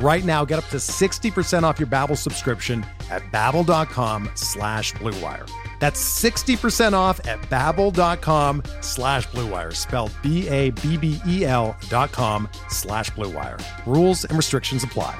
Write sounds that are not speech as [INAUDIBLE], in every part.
Right now, get up to 60% off your Babbel subscription at babbel.com slash bluewire. That's 60% off at babbel.com slash bluewire, spelled B-A-B-B-E-L dot com slash bluewire. Rules and restrictions apply.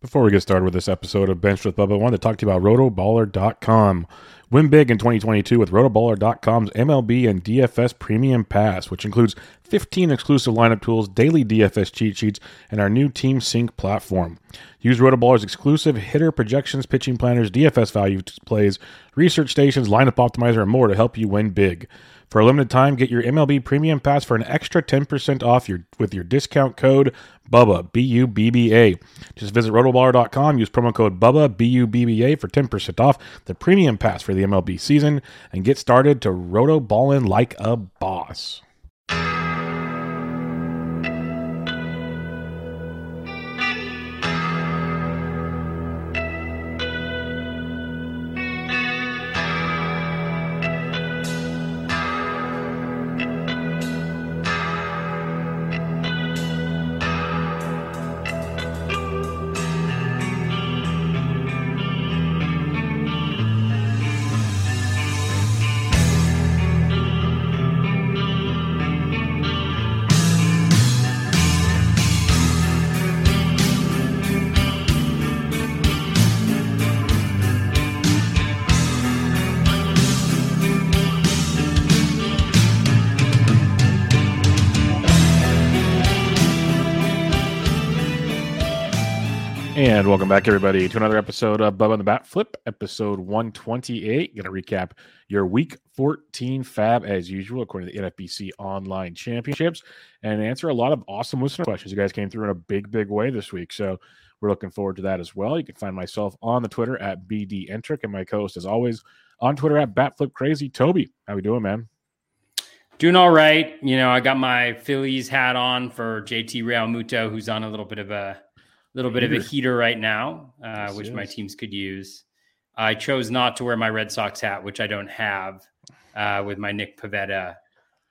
Before we get started with this episode of Bench with Bubba, I wanted to talk to you about rotoballer.com. Win big in 2022 with rotoballer.com's MLB and DFS Premium Pass, which includes 15 exclusive lineup tools, daily DFS cheat sheets, and our new Team Sync platform. Use Rotoballer's exclusive hitter projections, pitching planners, DFS value plays, research stations, lineup optimizer, and more to help you win big. For a limited time, get your MLB Premium Pass for an extra 10% off your with your discount code BUBBA, B U B B A. Just visit rotoballer.com, use promo code BUBBA, B U B B A for 10% off the Premium Pass for the MLB season, and get started to rotoballin' like a boss. And welcome back, everybody, to another episode of Bubba on the Bat Flip, episode 128. Going to recap your week 14 fab as usual, according to the NFBC Online Championships, and answer a lot of awesome listener questions. You guys came through in a big, big way this week. So we're looking forward to that as well. You can find myself on the Twitter at BDentric and my co host, as always, on Twitter at Batflip Crazy. Toby, how we doing, man? Doing all right. You know, I got my Phillies hat on for JT Realmuto, who's on a little bit of a little bit heater. of a heater right now, uh, yes, which yes. my teams could use. I chose not to wear my Red Sox hat, which I don't have, uh, with my Nick Pivetta,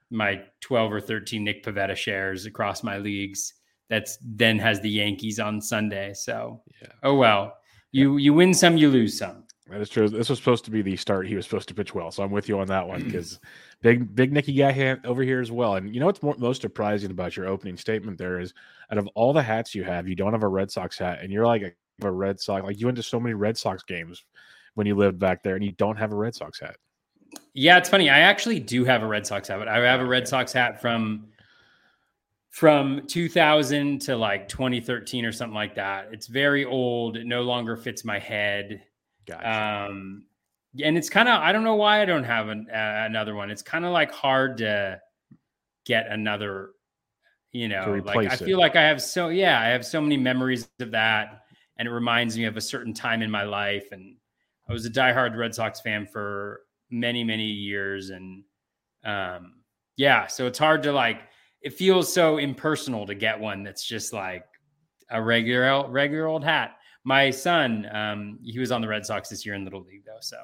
my 12 or 13 Nick Pivetta shares across my leagues. That's then has the Yankees on Sunday. So, yeah. oh well, you you win some, you lose some. That is true. This was supposed to be the start. He was supposed to pitch well, so I'm with you on that one [CLEARS THROAT] because big big Nicky guy over here as well. And you know what's more, most surprising about your opening statement there is, out of all the hats you have, you don't have a Red Sox hat, and you're like a, a Red Sox. Like you went to so many Red Sox games when you lived back there, and you don't have a Red Sox hat. Yeah, it's funny. I actually do have a Red Sox hat, I have a Red Sox hat from from 2000 to like 2013 or something like that. It's very old. It no longer fits my head. Gotcha. Um, and it's kind of I don't know why I don't have an, uh, another one. It's kind of like hard to get another. You know, like I feel like I have so yeah, I have so many memories of that, and it reminds me of a certain time in my life. And I was a diehard Red Sox fan for many many years, and um, yeah, so it's hard to like. It feels so impersonal to get one that's just like a regular regular old hat my son, um, he was on the Red Sox this year in Little League, though. So,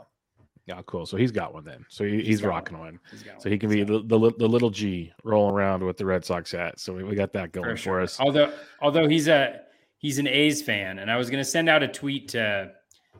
yeah, cool. So he's got one then. So he, he's, he's rocking one. one. So he can be the, the, the little G rolling around with the Red Sox hat. So we, we got that going for, sure. for us. Although although he's a he's an A's fan, and I was going to send out a tweet to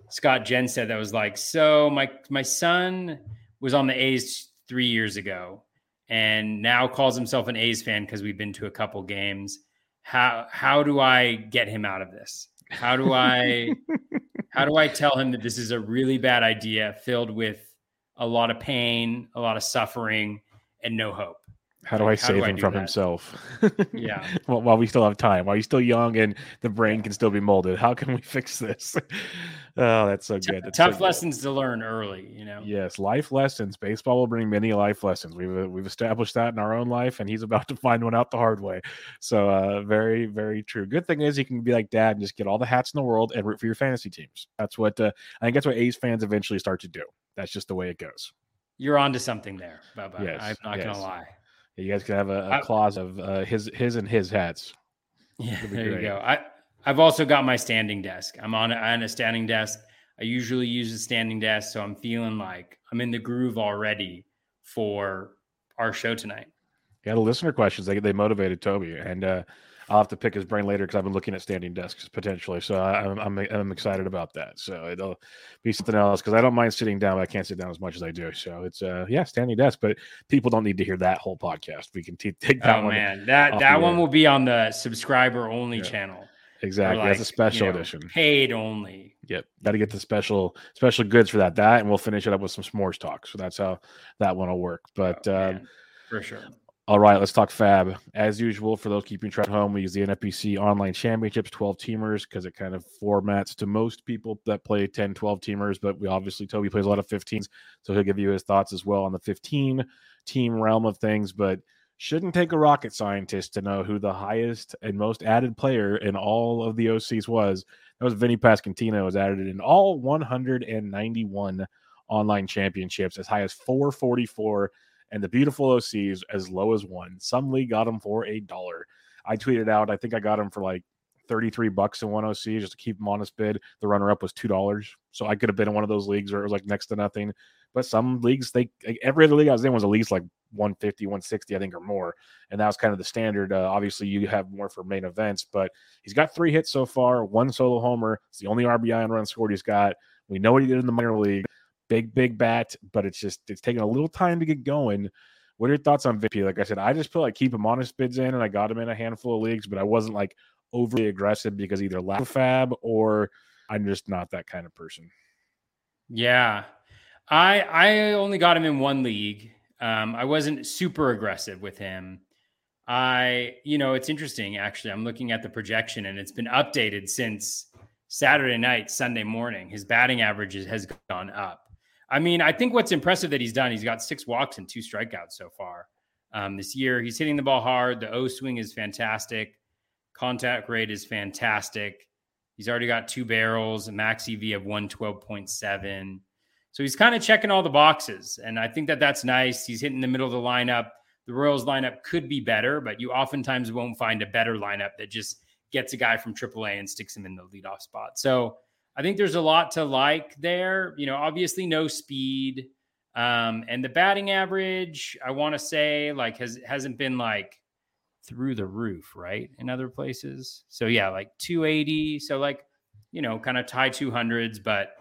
Scott Jensen that was like, so my my son was on the A's three years ago, and now calls himself an A's fan because we've been to a couple games. How how do I get him out of this? How do I [LAUGHS] how do I tell him that this is a really bad idea filled with a lot of pain, a lot of suffering, and no hope. How do I Like, how save do him do from that? himself? [LAUGHS] Yeah. [LAUGHS] while, while we still have time, while he's still young and the brain can still be molded, how can we fix this? Oh, that's so good. That's so Tough good. lessons to learn early, you know. Yes, life lessons. Baseball will bring many life lessons. We've uh, we've established that in our own life, and he's about to find one out the hard way. So, uh, very very true. Good thing is you can be like dad and just get all the hats in the world and root for your fantasy teams. That's what uh, I think. That's what A's fans eventually start to do. That's just the way it goes. You're onto something there, Bubba. Yes, I'm not yes. gonna lie. You guys can have a, a I- clause of uh, his his and his hats. Yeah, there you go. I I've also got my standing desk. I'm on a, on a standing desk. I usually use a standing desk, so I'm feeling like I'm in the groove already for our show tonight. Yeah, the listener questions they they motivated Toby, and uh, I'll have to pick his brain later because I've been looking at standing desks potentially. So I, I'm, I'm I'm excited about that. So it'll be something else because I don't mind sitting down, but I can't sit down as much as I do. So it's uh yeah, standing desk, but people don't need to hear that whole podcast. We can t- take that oh one man, that that one will be on the subscriber only Yeah. channel. Exactly. That's a special you know, edition. paid only. Yep, got to get the special special goods for that. That and we'll finish it up with some s'mores talk. So that's how that one will work. But Oh, uh, for sure. All right, let's talk fab. As usual, for those keeping track at home, we use the NFBC online championships, 12 teamers, because it kind of formats to most people that play 10, 12 teamers. But we obviously, Toby plays a lot of 15s, so he'll give you his thoughts as well on the 15 team realm of things. But shouldn't take a rocket scientist to know who the highest and most added player in all of the OCs was. That was Vinny Pasquantino, was added in all 191 online championships, as high as 444 and the beautiful OCs as low as one. Some league got them for a dollar. I tweeted out, I think I got them for like 33 bucks in one OC just to keep them on his bid. The runner up was $2. So I could have been in one of those leagues where it was like next to nothing. But some leagues, they like, every other league I was in was at least like 150, 160, I think, or more. And that was kind of the standard. Uh, obviously, you have more for main events, but he's got three hits so far, one solo homer. It's the only RBI and run scored he's got. We know what he did in the minor league big big bat but it's just it's taking a little time to get going what are your thoughts on Vippy? like i said i just feel like keep him on his bids in and i got him in a handful of leagues but i wasn't like overly aggressive because either lack of fab or i'm just not that kind of person Yeah. I I only got him in one league. Um, I wasn't super aggressive with him. I, you know, it's interesting actually. I'm looking at the projection and it's been updated since Saturday night, Sunday morning. His batting average has gone up. I mean, I think what's impressive that he's done, he's got six walks and two strikeouts so far um, this year. He's hitting the ball hard. The O swing is fantastic. Contact rate is fantastic. He's already got two barrels, a max EV of 112.7. So he's kind of checking all the boxes. And I think that that's nice. He's hitting the middle of the lineup. The Royals lineup could be better, but you oftentimes won't find a better lineup that just gets a guy from AAA and sticks him in the leadoff spot. So I think there's a lot to like there. You know, obviously no speed. Um, and the batting average, I want to say, like has hasn't been like through the roof, right? In other places. So yeah, like 280. So like, you know, kind of tie 200s, but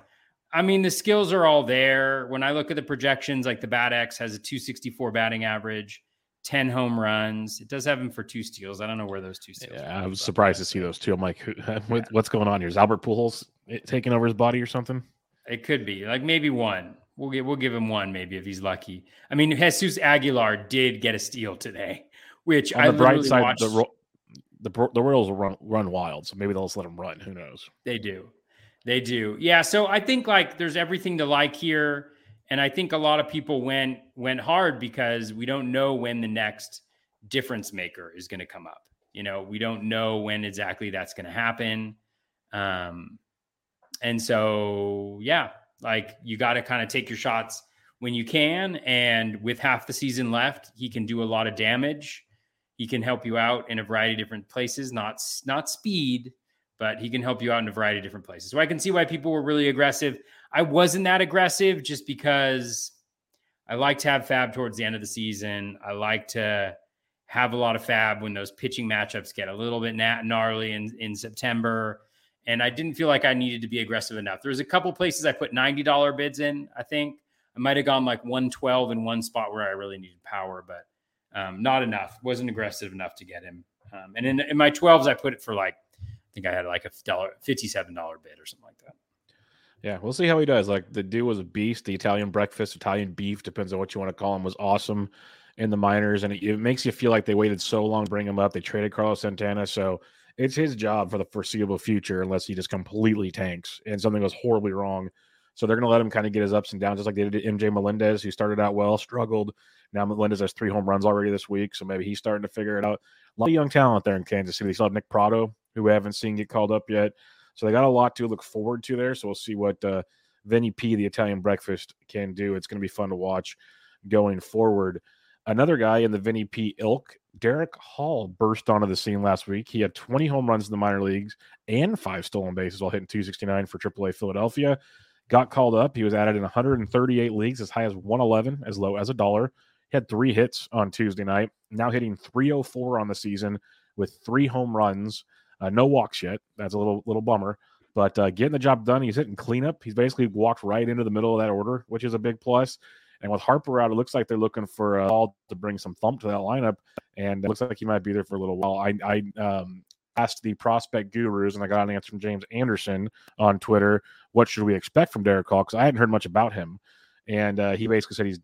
I mean, the skills are all there. When I look at the projections, like the Bat X has a 264 batting average, 10 home runs. It does have him for two steals. I don't know where those two steals. yeah i was surprised to see those two i'm like who, [LAUGHS] what, what's going on here is albert pujols eh, taking over his body or something It could be like maybe one. We'll give we'll give him one maybe if he's lucky. I mean, Jesus Aguilar did get a steal today, which on I the bright literally side watched. the the, the royals will run run wild so maybe they'll just let him run who knows They do. They do. Yeah. So I think like there's everything to like here. And I think a lot of people went went hard because we don't know when the next difference maker is going to come up. You know, we don't know when exactly that's going to happen. Um, and so yeah, like you got to kind of take your shots when you can. And with half the season left, he can do a lot of damage. He can help you out in a variety of different places, not not speed, but he can help you out in a variety of different places. So I can see why people were really aggressive. I wasn't that aggressive just because I like to have fab towards the end of the season. I like to have a lot of fab when those pitching matchups get a little bit gnarly in, in September. And I didn't feel like I needed to be aggressive enough. There was a couple places I put $90 bids in, I think. I might have gone like 112 in one spot where I really needed power, but um, not enough. Wasn't aggressive enough to get him. Um, and in, in my 12s, I put it for like, I think I had like a dollar, $57 bid or something like that. Yeah, we'll see how he does. Like the dude was a beast. The Italian breakfast, Italian beef, depends on what you want to call him, was awesome in the minors, and it, it makes you feel like they waited so long to bring him up. They traded Carlos Santana, so it's his job for the foreseeable future, unless he just completely tanks and something goes horribly wrong. So they're going to let him kind of get his ups and downs, just like they did MJ Melendez, who started out well, struggled. Now Melendez has three home runs already this week, so maybe he's starting to figure it out. A lot of young talent there in Kansas City. They still have Nick Pratto, who we haven't seen get called up yet. So they got a lot to look forward to there. So we'll see what uh, Vinny P, the Italian breakfast, can do. It's going to be fun to watch going forward. Another guy in the Vinny P ilk, Darick Hall, burst onto the scene last week. He had 20 home runs in the minor leagues and five stolen bases while hitting 269 for AAA Philadelphia. Got called up. He was added in 138 leagues, as high as 111, as low as a dollar. He had three hits on Tuesday night. Now hitting 304 on the season with three home runs uh, no walks yet. That's a little little bummer. But uh, getting the job done, he's hitting cleanup. He's basically walked right into the middle of that order, which is a big plus. And with Harper out, it looks like they're looking for uh, all to bring some thump to that lineup, and it looks like he might be there for a little while. I, I um, asked the prospect gurus, and I got an answer from James Anderson on Twitter. What should we expect from Darick Hall? Because I hadn't heard much about him, and uh, he basically said he's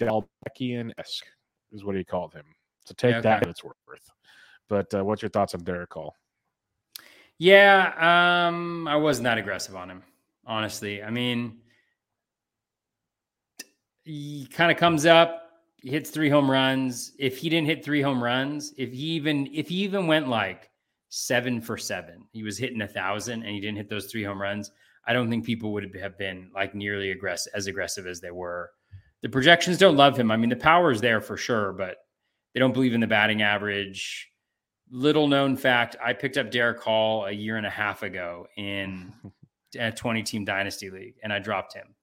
Dalbeckian esque, is what he called him. So take okay. that it's worth. But uh, what's your thoughts on Darick Hall? Yeah, um, I wasn't that aggressive on him, honestly. I mean, he kind of comes up, he hits three home runs. If he didn't hit three home runs, if he even if he even went like seven for seven, he was hitting a thousand and he didn't hit those three home runs. I don't think people would have been like nearly aggressive as aggressive as they were. The projections don't love him. I mean, the power is there for sure, but they don't believe in the batting average little known fact I picked up Darick Hall a year and a half ago in [LAUGHS] a 20 team dynasty league and I dropped him.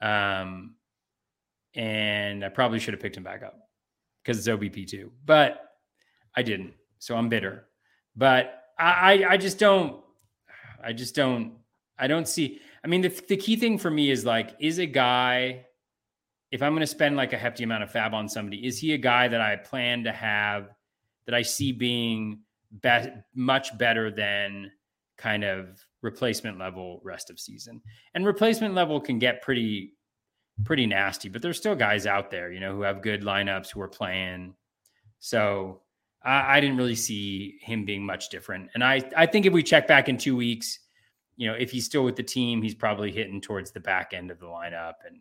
Um, and I probably should have picked him back up because it's OBP2, but I didn't. So I'm bitter. But I, I, I just don't, I just don't, I don't see. I mean, the, the key thing for me is like, is a guy, if I'm going to spend like a hefty amount of fab on somebody, is he a guy that I plan to have that I see being be- much better than kind of replacement level rest of season. And replacement level can get pretty pretty nasty, but there's still guys out there, you know, who have good lineups who are playing. So I, I didn't really see him being much different. And I I think if we check back in two weeks, you know, if he's still with the team, he's probably hitting towards the back end of the lineup. And,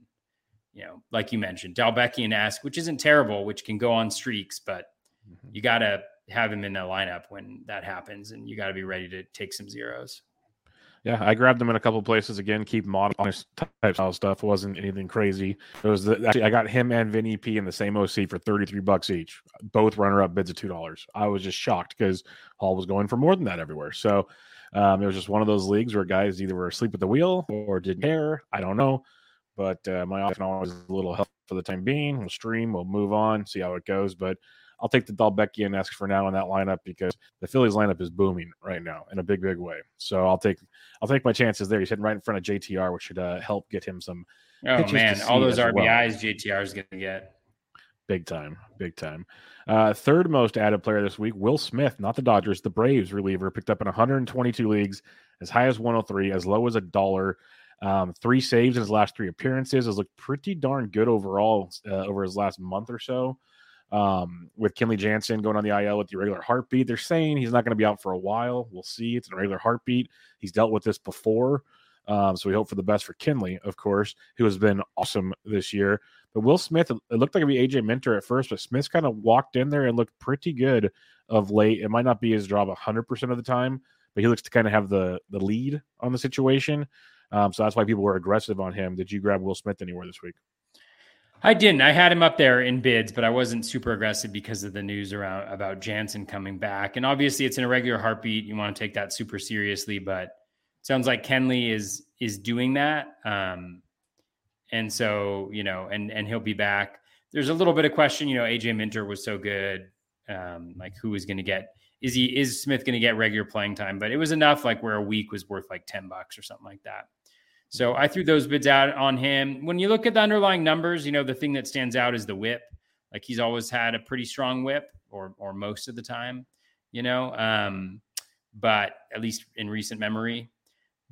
you know, like you mentioned, Dalbeckian Ask, which isn't terrible, which can go on streaks, but Mm-hmm. You got to have him in the lineup when that happens, and you got to be ready to take some zeros. Yeah, I grabbed them in a couple places again. Keep modern type style stuff. Wasn't anything crazy. It was the, actually I got him and Vinny P in the same OC for thirty three bucks each. Both runner up bids of two dollars. I was just shocked because Hall was going for more than that everywhere. So um, it was just one of those leagues where guys either were asleep at the wheel or didn't care. I don't know, but uh, my often always a little help for the time being. We'll stream. We'll move on. See how it goes. But I'll take the Dalbeckian esque for now in that lineup because the Phillies lineup is booming right now in a big, big way. So I'll take I'll take my chances there. He's hitting right in front of JTR, which should uh, help get him some. Oh man, all those RBIs well. JTR is going to get. Big time, big time. Uh, third most added player this week, Will Smith, not the Dodgers, the Braves reliever, picked up in 122 leagues, as high as 103, as low as a dollar. Um, three saves in his last three appearances. Has looked pretty darn good overall uh, over his last month or so um, with Kenley Jansen going on the IL with the irregular heartbeat. They're saying he's not going to be out for a while. We'll see. It's an irregular heartbeat. He's dealt with this before. Um, so we hope for the best for Kenley, of course, who has been awesome this year. But Will Smith, it looked like it'd be AJ Minter at first, but Smith's kind of walked in there and looked pretty good of late. It might not be his job 100% of the time, but he looks to kind of have the the lead on the situation. Um, so that's why people were aggressive on him. Did you grab Will Smith anywhere this week? I didn't. I had him up there in bids, but I wasn't super aggressive because of the news around about Jansen coming back. And obviously, it's an irregular heartbeat. You want to take that super seriously, but sounds like Kenley is is doing that. Um, and so you know, and and he'll be back. There's a little bit of question. You know, AJ Minter was so good. Um, like who is going to get? Is he is Smith going to get regular playing time? But it was enough, like where a week was worth like ten bucks or something like that. So I threw those bids out on him. When you look at the underlying numbers, you know, the thing that stands out is the whip. Like he's always had a pretty strong whip or or most of the time, you know. Um, but at least in recent memory.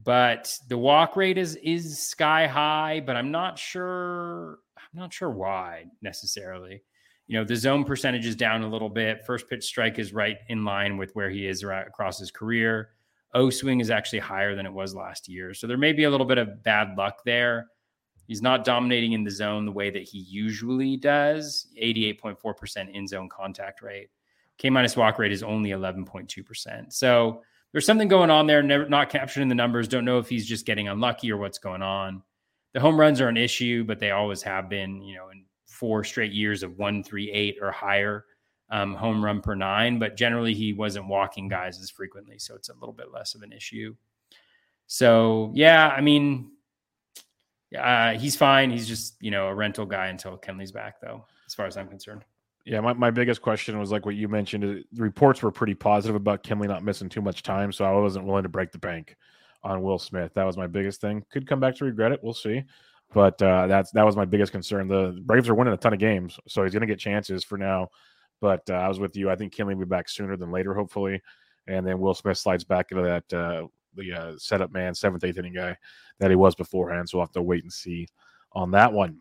but the walk rate is is sky high. But I'm not sure. I'm not sure why necessarily. You know, the zone percentage is down a little bit. First pitch strike is right in line with where he is across his career. O swing is actually higher than it was last year. So there may be a little bit of bad luck there. He's not dominating in the zone the way that he usually does 88.4% in zone contact rate. K minus walk rate is only 11.2%. So there's something going on there, never not captured in the numbers. Don't know if he's just getting unlucky or what's going on. The home runs are an issue, but they always have been, you know, in four straight years of one, three, eight or higher um, home run per nine. But generally, he wasn't walking guys as frequently. So it's a little bit less of an issue. So, yeah, I mean, uh, he's fine. He's just, you know, a rental guy until Kenley's back, though, as far as I'm concerned. Yeah, my, my biggest question was like what you mentioned. The reports were pretty positive about Kenley not missing too much time, so I wasn't willing to break the bank on Will Smith. That was my biggest thing. Could come back to regret it. We'll see. But uh, that's that was my biggest concern. The Braves are winning a ton of games, so he's going to get chances for now. But uh, I was with you. I think Kenley will be back sooner than later, hopefully, and then Will Smith slides back into that uh, the uh, setup man, seventh, eighth inning guy that he was beforehand. So we'll have to wait and see on that one.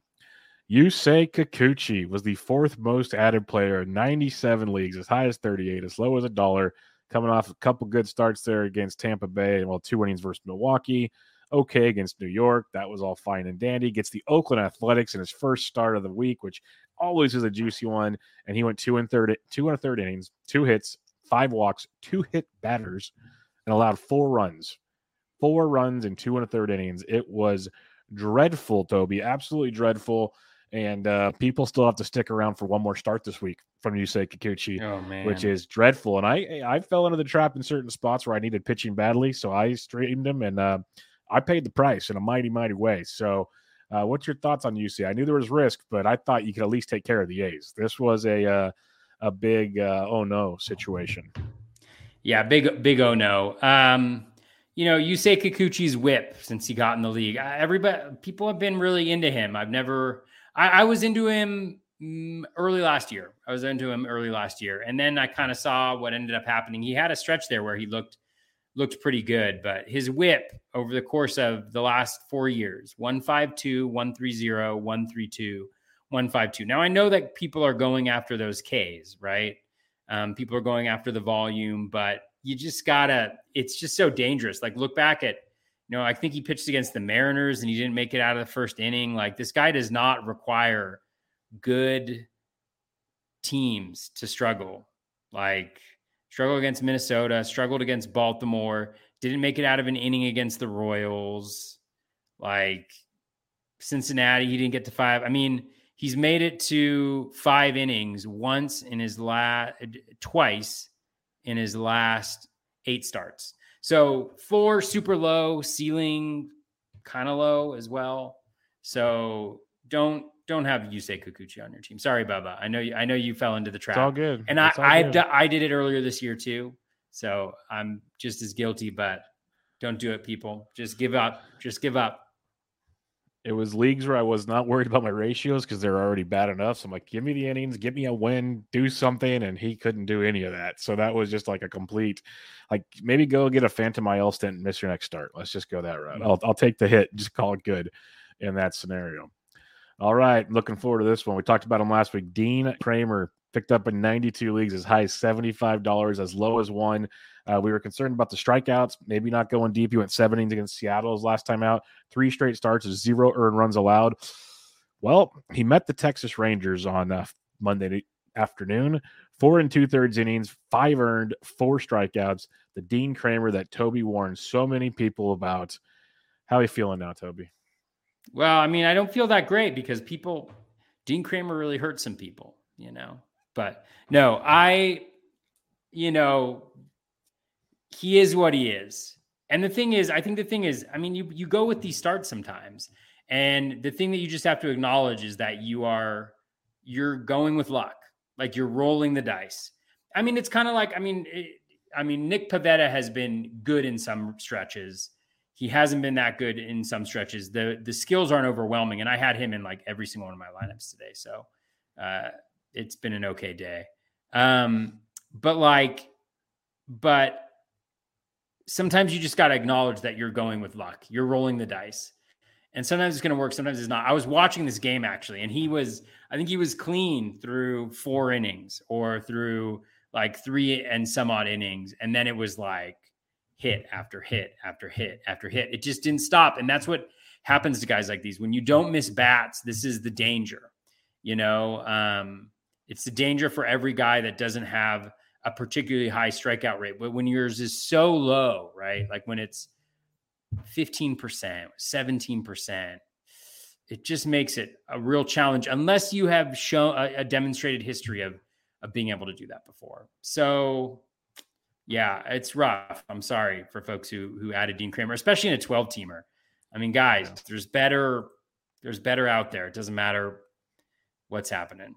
Yusei Kikuchi was the fourth most added player in 97 leagues, as high as 38, as low as a dollar, coming off a couple good starts there against Tampa Bay and well, two innings versus Milwaukee. Okay against New York. That was all fine and dandy. Gets the Oakland Athletics in his first start of the week, which always is a juicy one. And he went two and third, two and a third innings, two hits, five walks, two hit batters, and allowed four runs. Four runs in two and a third innings. It was dreadful, Toby. Absolutely dreadful. And uh, people still have to stick around for one more start this week from Yusei Kikuchi, oh, man. which is dreadful. And I I fell into the trap in certain spots where I needed pitching badly, so I streamed him and uh, I paid the price in a mighty mighty way. So, uh, what's your thoughts on Yusei? I knew there was risk, but I thought you could at least take care of the A's. This was a uh, a big uh, oh no situation. Yeah, big big oh no. Um, you know, Yusei Kikuchi's whip since he got in the league. Everybody, people have been really into him. I've never I, I was into him mm, early last year. I was into him early last year, and then I kind of saw what ended up happening. He had a stretch there where he looked looked pretty good, but his whip over the course of the last four years 152, 130, 132, 152. Now, I know that people are going after those Ks, right? Um, people are going after the volume, but you just gotta, it's just so dangerous. Like, look back at you know, I think he pitched against the Mariners and he didn't make it out of the first inning. Like this guy does not require good teams to struggle. Like struggle against Minnesota, struggled against Baltimore, didn't make it out of an inning against the Royals. Like Cincinnati, he didn't get to five. I mean, he's made it to five innings once in his last, twice in his last eight starts. So four super low, ceiling kind of low as well. So don't don't have Yusei Kikuchi on your team. Sorry, Bubba. I know you, I know you fell into the trap. It's all good. And it's I I, I did it earlier this year too. So I'm just as guilty, but don't do it, people. Just give up. Just give up it was leagues where I was not worried about my ratios because they're already bad enough. So I'm like, give me the innings, give me a win, do something. And he couldn't do any of that. So that was just like a complete, like maybe go get a Phantom IL stint and miss your next start. Let's just go that route. Mm-hmm. I'll, I'll take the hit, just call it good in that scenario. All right. Looking forward to this one. We talked about him last week. Dean Kremer picked up in 92 leagues as high as $75, as low as one. Uh, we were concerned about the strikeouts, maybe not going deep. He went seven innings against Seattle his last time out. Three straight starts, zero earned runs allowed. Well, he met the Texas Rangers on uh, Monday afternoon. Four and two thirds innings, five earned, four strikeouts. The Dean Kremer that Toby warned so many people about. How are you feeling now, Toby? Well, I mean, I don't feel that great because people, Dean Kremer really hurt some people, you know. But no, I, you know, he is what he is. And the thing is, I think the thing is, I mean, you you go with these starts sometimes, and the thing that you just have to acknowledge is that you are you're going with luck, like you're rolling the dice. I mean, it's kind of like, I mean, it, I mean, Nick Pivetta has been good in some stretches. He hasn't been that good in some stretches. the The skills aren't overwhelming, and I had him in like every single one of my lineups today. So uh, it's been an okay day. Um, but like, but sometimes you just got to acknowledge that you're going with luck. You're rolling the dice. And sometimes it's going to work, sometimes it's not. I was watching this game actually, and he was, I think he was clean through four innings or through like three and some odd innings. And then it was like hit after hit after hit after hit. It just didn't stop. And that's what happens to guys like these. When you don't miss bats, this is the danger. You know, um, it's the danger for every guy that doesn't have a particularly high strikeout rate. But when yours is so low, right? Like when it's 15%, 17%, it just makes it a real challenge unless you have shown a, a demonstrated history of of being able to do that before. So yeah, it's rough. I'm sorry for folks who who added Dean Kremer, especially in a 12 teamer. I mean, guys, there's better there's better out there. It doesn't matter what's happening.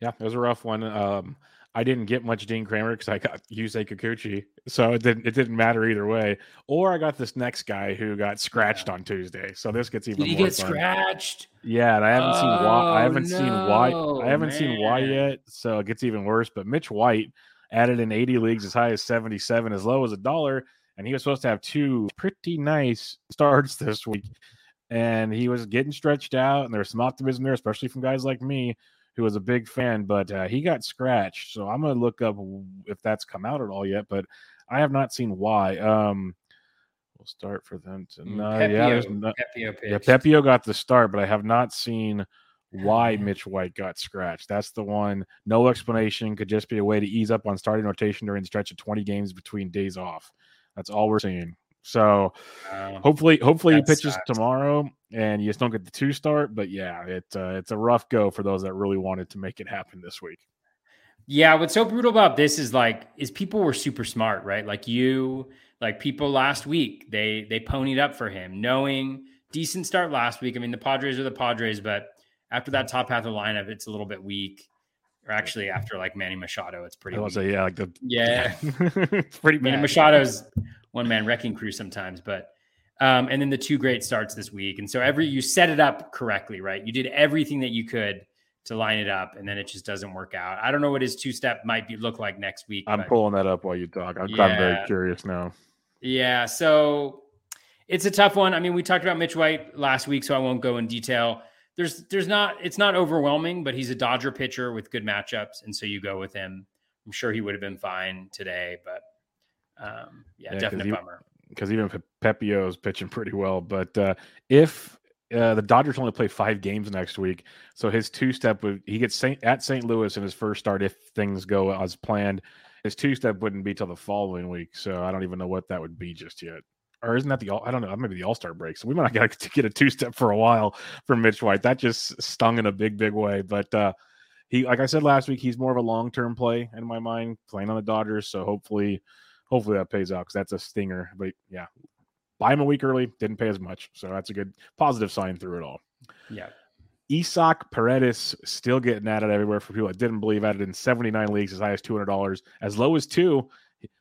Yeah, it was a rough one. Um, I didn't get much Dean Kremer because I got [LAUGHS] Yusei Kikuchi, so it didn't it didn't matter either way. Or I got this next guy who got scratched yeah. on Tuesday, so this gets even Did more. get fun. scratched? Yeah, and I haven't oh, seen why. I haven't no, seen why. I haven't man. seen why yet, so it gets even worse. But Mitch White added in 80 leagues as high as 77, as low as a dollar, and he was supposed to have two pretty nice [LAUGHS] starts this week, and he was getting stretched out, and there was some optimism there, especially from guys like me who was a big fan, but uh, he got scratched. So I'm going to look up if that's come out at all yet, but I have not seen why. Um, we'll start for them Mm, Pepiot, yeah, no, Pepiot yeah. Pepiot got the start, but I have not seen why Mitch White got scratched. That's the one. No explanation. Could just be a way to ease up on starting rotation during the stretch of 20 games between days off. That's all we're seeing. So Wow. hopefully, hopefully he pitches sucks. tomorrow and you just don't get the two start. But yeah, it uh, it's a rough go for those that really wanted to make it happen this week. Yeah, what's so brutal about this is like is people were super smart, right? Like you, like people last week, they they ponied up for him, knowing decent start last week. I mean, the Padres are the Padres, but after that top half of the lineup, it's a little bit weak. Or actually, after like Manny Machado, it's pretty. I Weak. was like, yeah, like the Yeah, [LAUGHS] it's pretty Manny bad. Machado's one man wrecking crew sometimes, but um, and then the two great starts this week, and so every you set it up correctly, right? You did everything that you could to line it up, and then it just doesn't work out. I don't know what his two step might be look like next week. I'm but- pulling that up while you talk. I'm, I'm very curious now. Yeah, so it's a tough one. I mean, we talked about Mitch White last week, so I won't go in detail. There's there's not it's not overwhelming, but he's a Dodger pitcher with good matchups, and so you go with him. I'm sure he would have been fine today, but um, yeah, Yeah, definite you- bummer. because even Pe- Pepiot is pitching pretty well. But uh, if uh, the Dodgers only play five games next week, so his two step would he gets Saint, at St. Louis in his first start if things go as planned. His two step wouldn't be till the following week, so I don't even know what that would be just yet. Or isn't that the all? I don't know. Maybe the All Star break. So we might not get to get a two step for a while from Mitch White. That just stung in a big, big way. But uh, he, like I said last week, he's more of a long term play in my mind, playing on the Dodgers. So hopefully, hopefully that pays out because that's a stinger. But yeah, buy him a week early, didn't pay as much. So that's a good positive sign through it all. Yeah, Isaac Paredes still getting added everywhere for people that didn't believe added in 79 leagues as high as $200, as low as two.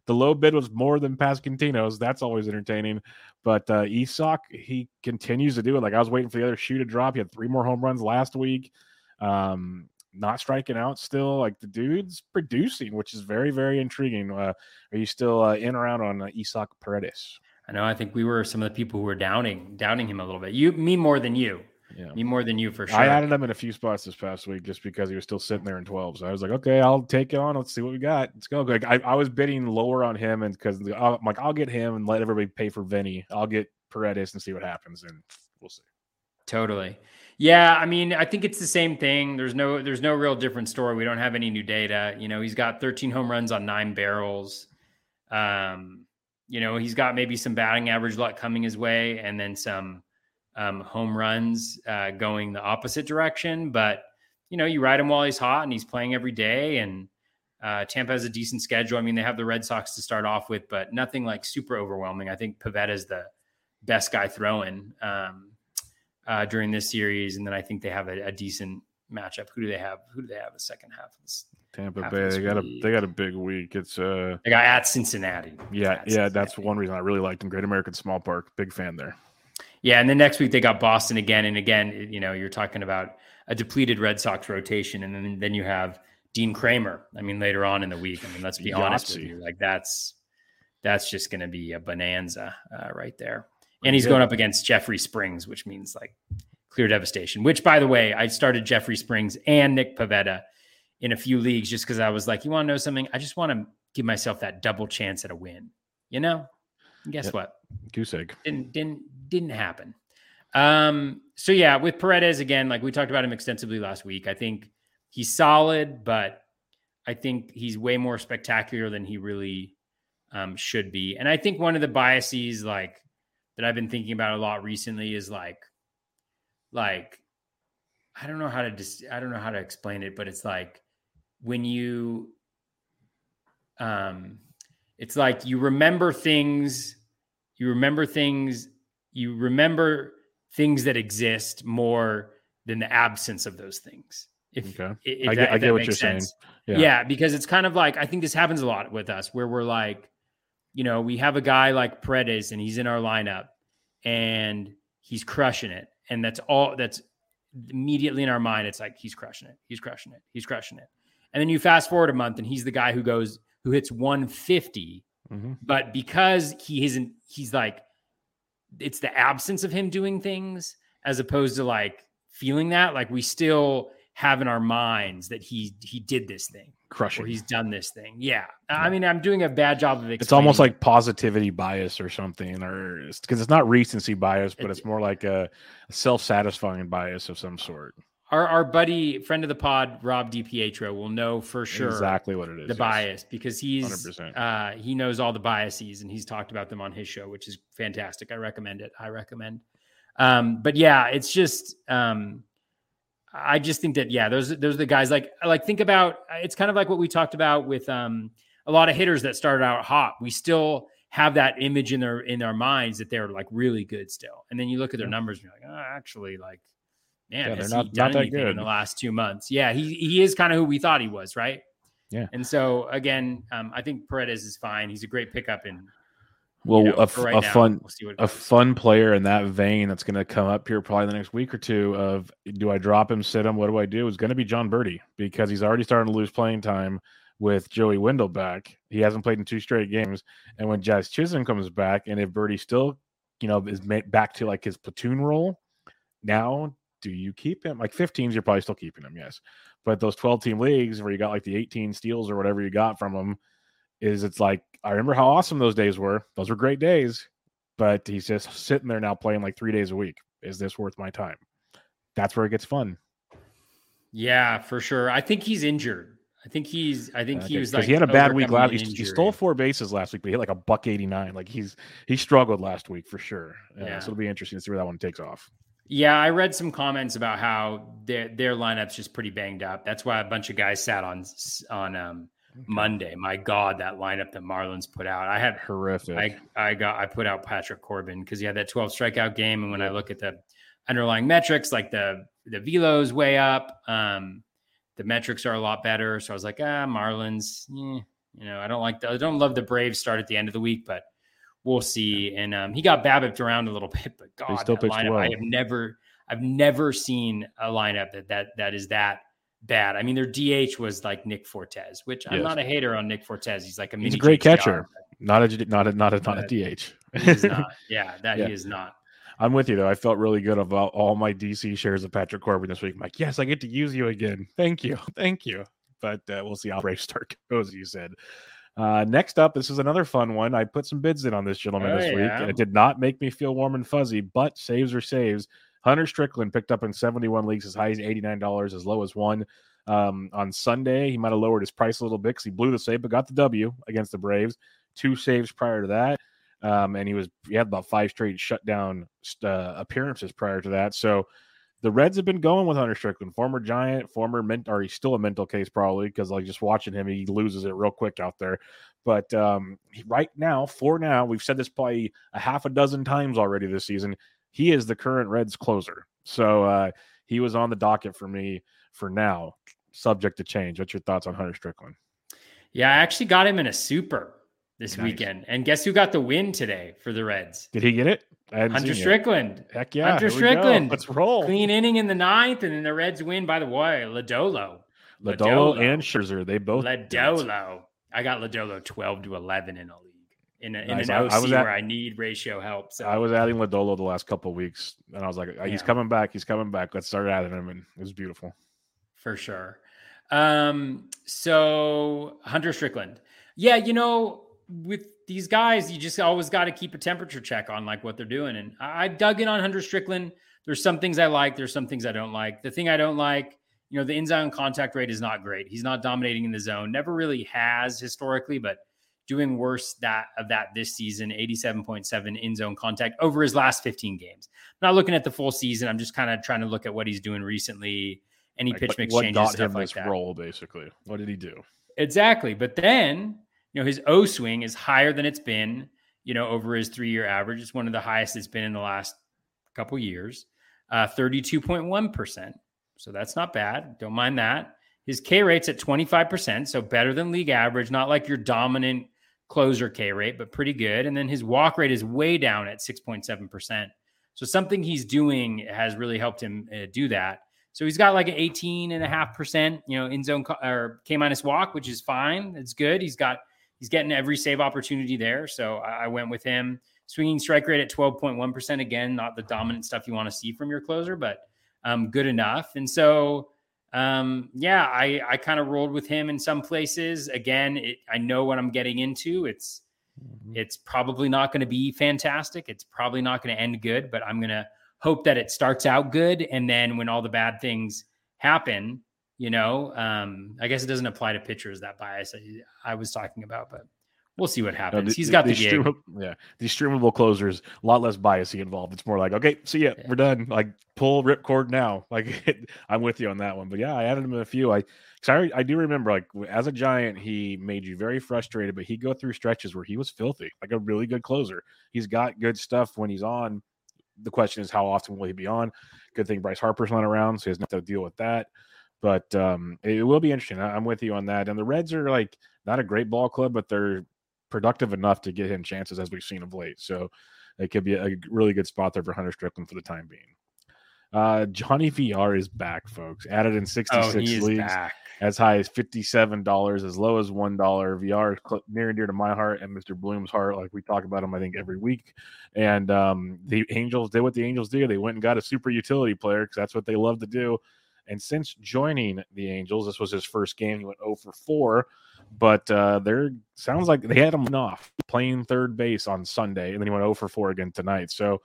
The low bid was more than Pasquantino's. That's always entertaining. But uh, Isaac, he continues to do it. Like I was waiting for the other shoe to drop. He had three more home runs last week. Um, not striking out still. Like the dude's producing, which is very, very intriguing. Uh, are you still uh, in around on uh, Isaac Paredes? I know. I think we were some of the people who were downing downing him a little bit. You, me more than you, Yeah. me more than you for sure. I added him in a few spots this past week just because he was still sitting there in 12. So I was like, okay, I'll take it on. Let's see what we got. Let's go. Like, I, I was bidding lower on him, and because I'm like, I'll get him and let everybody pay for Vinny. I'll get Paredes and see what happens, and we'll see. Totally. Yeah, I mean, I think it's the same thing. There's no there's no real different story. We don't have any new data. You know, he's got 13 home runs on 9 barrels. Um, you know, he's got maybe some batting average luck coming his way and then some um, home runs uh, going the opposite direction, but you know, you ride him while he's hot and he's playing every day and uh, Tampa has a decent schedule. I mean, they have the Red Sox to start off with, but nothing like super overwhelming. I think Pivetta is the best guy throwing. Um, uh, during this series, and then I think they have a, a decent matchup. Who do they have? Who do they have the second half of this? Tampa Half Bay, this they got a they got a big week. It's uh They got at Cincinnati. yeah At yeah. That's one reason I really liked him. Great American Small Park, big fan there. Yeah, and then next week they got Boston again, and again, you know, you're talking about a depleted Red Sox rotation, and then then you have Dean Kremer. I mean, later on in the week. I mean, let's be honest with you, like that's that's just going to be a bonanza uh, right there. And he's going up against Jeffrey Springs, which means like clear devastation. Which, by the way, I started Jeffrey Springs and Nick Pivetta in a few leagues just because I was like, you want to know something? I just want to give myself that double chance at a win. You know? And guess Yep. what? Goose egg. Didn't didn't didn't happen. Um, so yeah, with Paredes again, like we talked about him extensively last week. I think he's solid, but I think he's way more spectacular than he really um, should be. And I think one of the biases like that I've been thinking about a lot recently is like like I don't know how to dis- I don't know how to explain it, but it's like when you um it's like you remember things you remember things you remember things that exist more than the absence of those things if, Okay. i- if I that- get- I get what you're saying. Yeah. yeah because it's kind of like i think this happens a lot with us where we're like you know we have a guy like Paredes and he's in our lineup and he's crushing it and that's all that's immediately in our mind it's like he's crushing it he's crushing it he's crushing it and then you fast forward a month and he's the guy who goes who hits 150 hmm but because he isn't he's like it's the absence of him doing things as opposed to like feeling that like we still have in our minds that he he did this thing Crushing. or he's done this thing yeah, i mean i'm doing a bad job of it. it's almost like positivity bias or something, or because it's not recency bias, but It's- it's more like a self-satisfying bias of some sort. Our, our buddy friend of the pod rob DiPietro will know for sure Exactly what it is. the yes. bias because he's 100%. uh he knows all the biases and he's talked about them on his show which is fantastic i recommend it i recommend um but yeah it's just um i just think that yeah those those are the guys like like think about it's kind of like what we talked about with um a lot of hitters that started out hot we still have that image in their in our minds that they're like really good still and then you look at their numbers and you're like oh actually like man Yeah, they're he not- done not that anything in the last two months yeah he he is kind of who we thought he was right Yeah. and so again, um, I think Paredes is fine. He's a great pickup in Well, you know, a, right a now. fun We'll a fun player in that vein that's going to come up here probably the next week or two of do I drop him, sit him, what do I do? Is going to be Jon Berti because he's already starting to lose playing time with Joey Wendle back. He hasn't played in two straight games, and when Jazz Chisholm comes back, and if Birdie still, you know, is back to like his platoon role, now do you keep him? Like 15s, you're probably still keeping him, yes. But those 12 team leagues where you got like the 18 steals or whatever you got from him, is it's like I remember how awesome those days were. Those were great days but he's just sitting there now playing like three days a week. Is this worth my time? That's where it gets fun. Yeah, for sure. I think he's injured. I think he's. I think he was like he had a bad week last. He, he stole four bases last week, but he hit like a buck eighty nine. Like he's he struggled last week for sure. Uh, Yeah. So it'll be interesting to see where that one takes off. Yeah, I read some comments about how their their lineup's just pretty banged up. That's why a bunch of guys sat on on um, Monday. My God, that lineup that Marlins put out. I had Horrific. I I got I put out Patrick Corbin because he had that 12 strikeout game, and when I look at the underlying metrics, like the the velo's way up, um, the metrics are a lot better. So I was like, ah, Marlins. eh, you know, I don't like the, I don't love the Braves start at the end of the week, but we'll see. And um, he got babbipped around a little bit, but God, that lineup, well. I have never I've never seen a lineup that that that is that bad. I mean, their DH was like Nick Fortes, which I'm not a hater on Nick Fortes. He's like a He's a great JGR, catcher. not a not a not a not a DH. Not. Yeah, that Yeah. he is not. I'm with you though. I felt really good about all my DC shares of Patrick Corbin this week. I'm like, yes, I get to use you again. Thank you, [LAUGHS] thank you. But uh, we'll see how Brave start goes. You said. Uh, next up, this is another fun one. I put some bids in on this gentleman Oh, this week. yeah. It did not make me feel warm and fuzzy, but saves or saves. Hunter Strickland picked up in 71 leagues as high as $89, as low as one. Um, on Sunday, he might have lowered his price a little bit because he blew the save, but got the W against the Braves. Two saves prior to that um, and he was he had about five straight shutdown uh, appearances prior to that. So the Reds have been going with Hunter Strickland, former Giant, former ment, or he's still a mental case probably because like just watching him, he loses it real quick out there. But um, right now, for now, we've said this probably a half a dozen times already this season. He is the current Reds closer, so uh, he was on the docket for me for now, subject to change. What's your thoughts on Hunter Strickland? Yeah, I actually got him in a super this Nice. weekend. And guess who got the win today for the Reds? Did he get it? I Hunter. Strickland. Heck yeah, Hunter here we go. Strickland. Let's roll. Clean inning in the ninth, and then the Reds win by the way. Lodolo. Lodolo and Scherzer, they both. Lodolo. I got Lodolo 12 to 11 in a league. in, a, in I- an I OC at- where I need ratio help. So I was adding Lodolo the last couple of weeks, and I was like, he's Yeah. coming back. He's coming back. Let's start adding him, and it was beautiful. for sure. Um, so Hunter Strickland. Yeah, you know, with these guys, you just always got to keep a temperature check on like what they're doing. And I, I dug in on Hunter Strickland. There's some things I like, there's some things I don't like. The thing I don't like, you know, the in zone contact rate is not great. He's not dominating in the zone, never really has historically, but doing worse that of that this season 87.7 in zone contact over his last 15 games. I'm not looking at the full season. I'm just kind of trying to look at what he's doing recently, any Like, pitch mix what changes, got him like this that. role, basically? What did he do? Exactly. But then, you know, his O swing is higher than it's been, you know, over his three year average. It's one of the highest it's been in the last couple years, uh, 32.1%. So that's not bad. Don't mind that. His K rate's at 25%. So better than league average, not like your dominant closer K rate, but pretty good. And then his walk rate is way down at 6.7%. So something he's doing has really helped him uh, do that. So he's got like an 18 and a half percent, you know, in zone or K minus walk, which is fine. It's good. He's got, he's getting every save opportunity there. So I, I went with him. Swinging strike rate at 12.1%. Again, not the dominant stuff you want to see from your closer, but um, good enough. And so, um, yeah, I, I kind of rolled with him in some places. Again, it, I know what I'm getting into. It's, it's probably not going to be fantastic. It's probably not going to end good, but I'm going to hope that it starts out good. And then when all the bad things happen, you know, um, I guess it doesn't apply to pitchers, that bias I, I was talking about, but we'll see what No, happens. the- He's the- got the, these gig. streamable- yeah, these streamable closers, a lot less biasy involved. It's more like, okay, see ya, Yeah. we're done. Like pull ripcord now. [LAUGHS] Like I'm with you on that one. But yeah, I added him a few. I, cause I, I do remember like as a giant, he made you very frustrated, but he'd go through stretches where he was filthy, like a really good closer. He's got good stuff when he's on. The question is, how often will he be on? Good thing Bryce Harper's not around, so he has not to deal with that. But um, it will be interesting. I- I'm with you on that. And the Reds are like not a great ball club, but they're productive enough to get him chances as we've seen of late. So it could be a really good spot there for Hunter Strickland for the time being. Uh, Johnny Villar is back, folks. Added in 66 Oh, leagues, back. as high as $57, as low as $1. Villar is cl- near and dear to my heart and Mr. Bloom's heart. Like we talk about him, I think, every week. And um, the Angels did what the Angels do. They went and got a super utility player because that's what they love to do. And since joining the Angels, this was his first game. He went 0 for 4, but uh, there sounds like they had him off playing third base on Sunday, and then he went 0 for 4 again tonight. So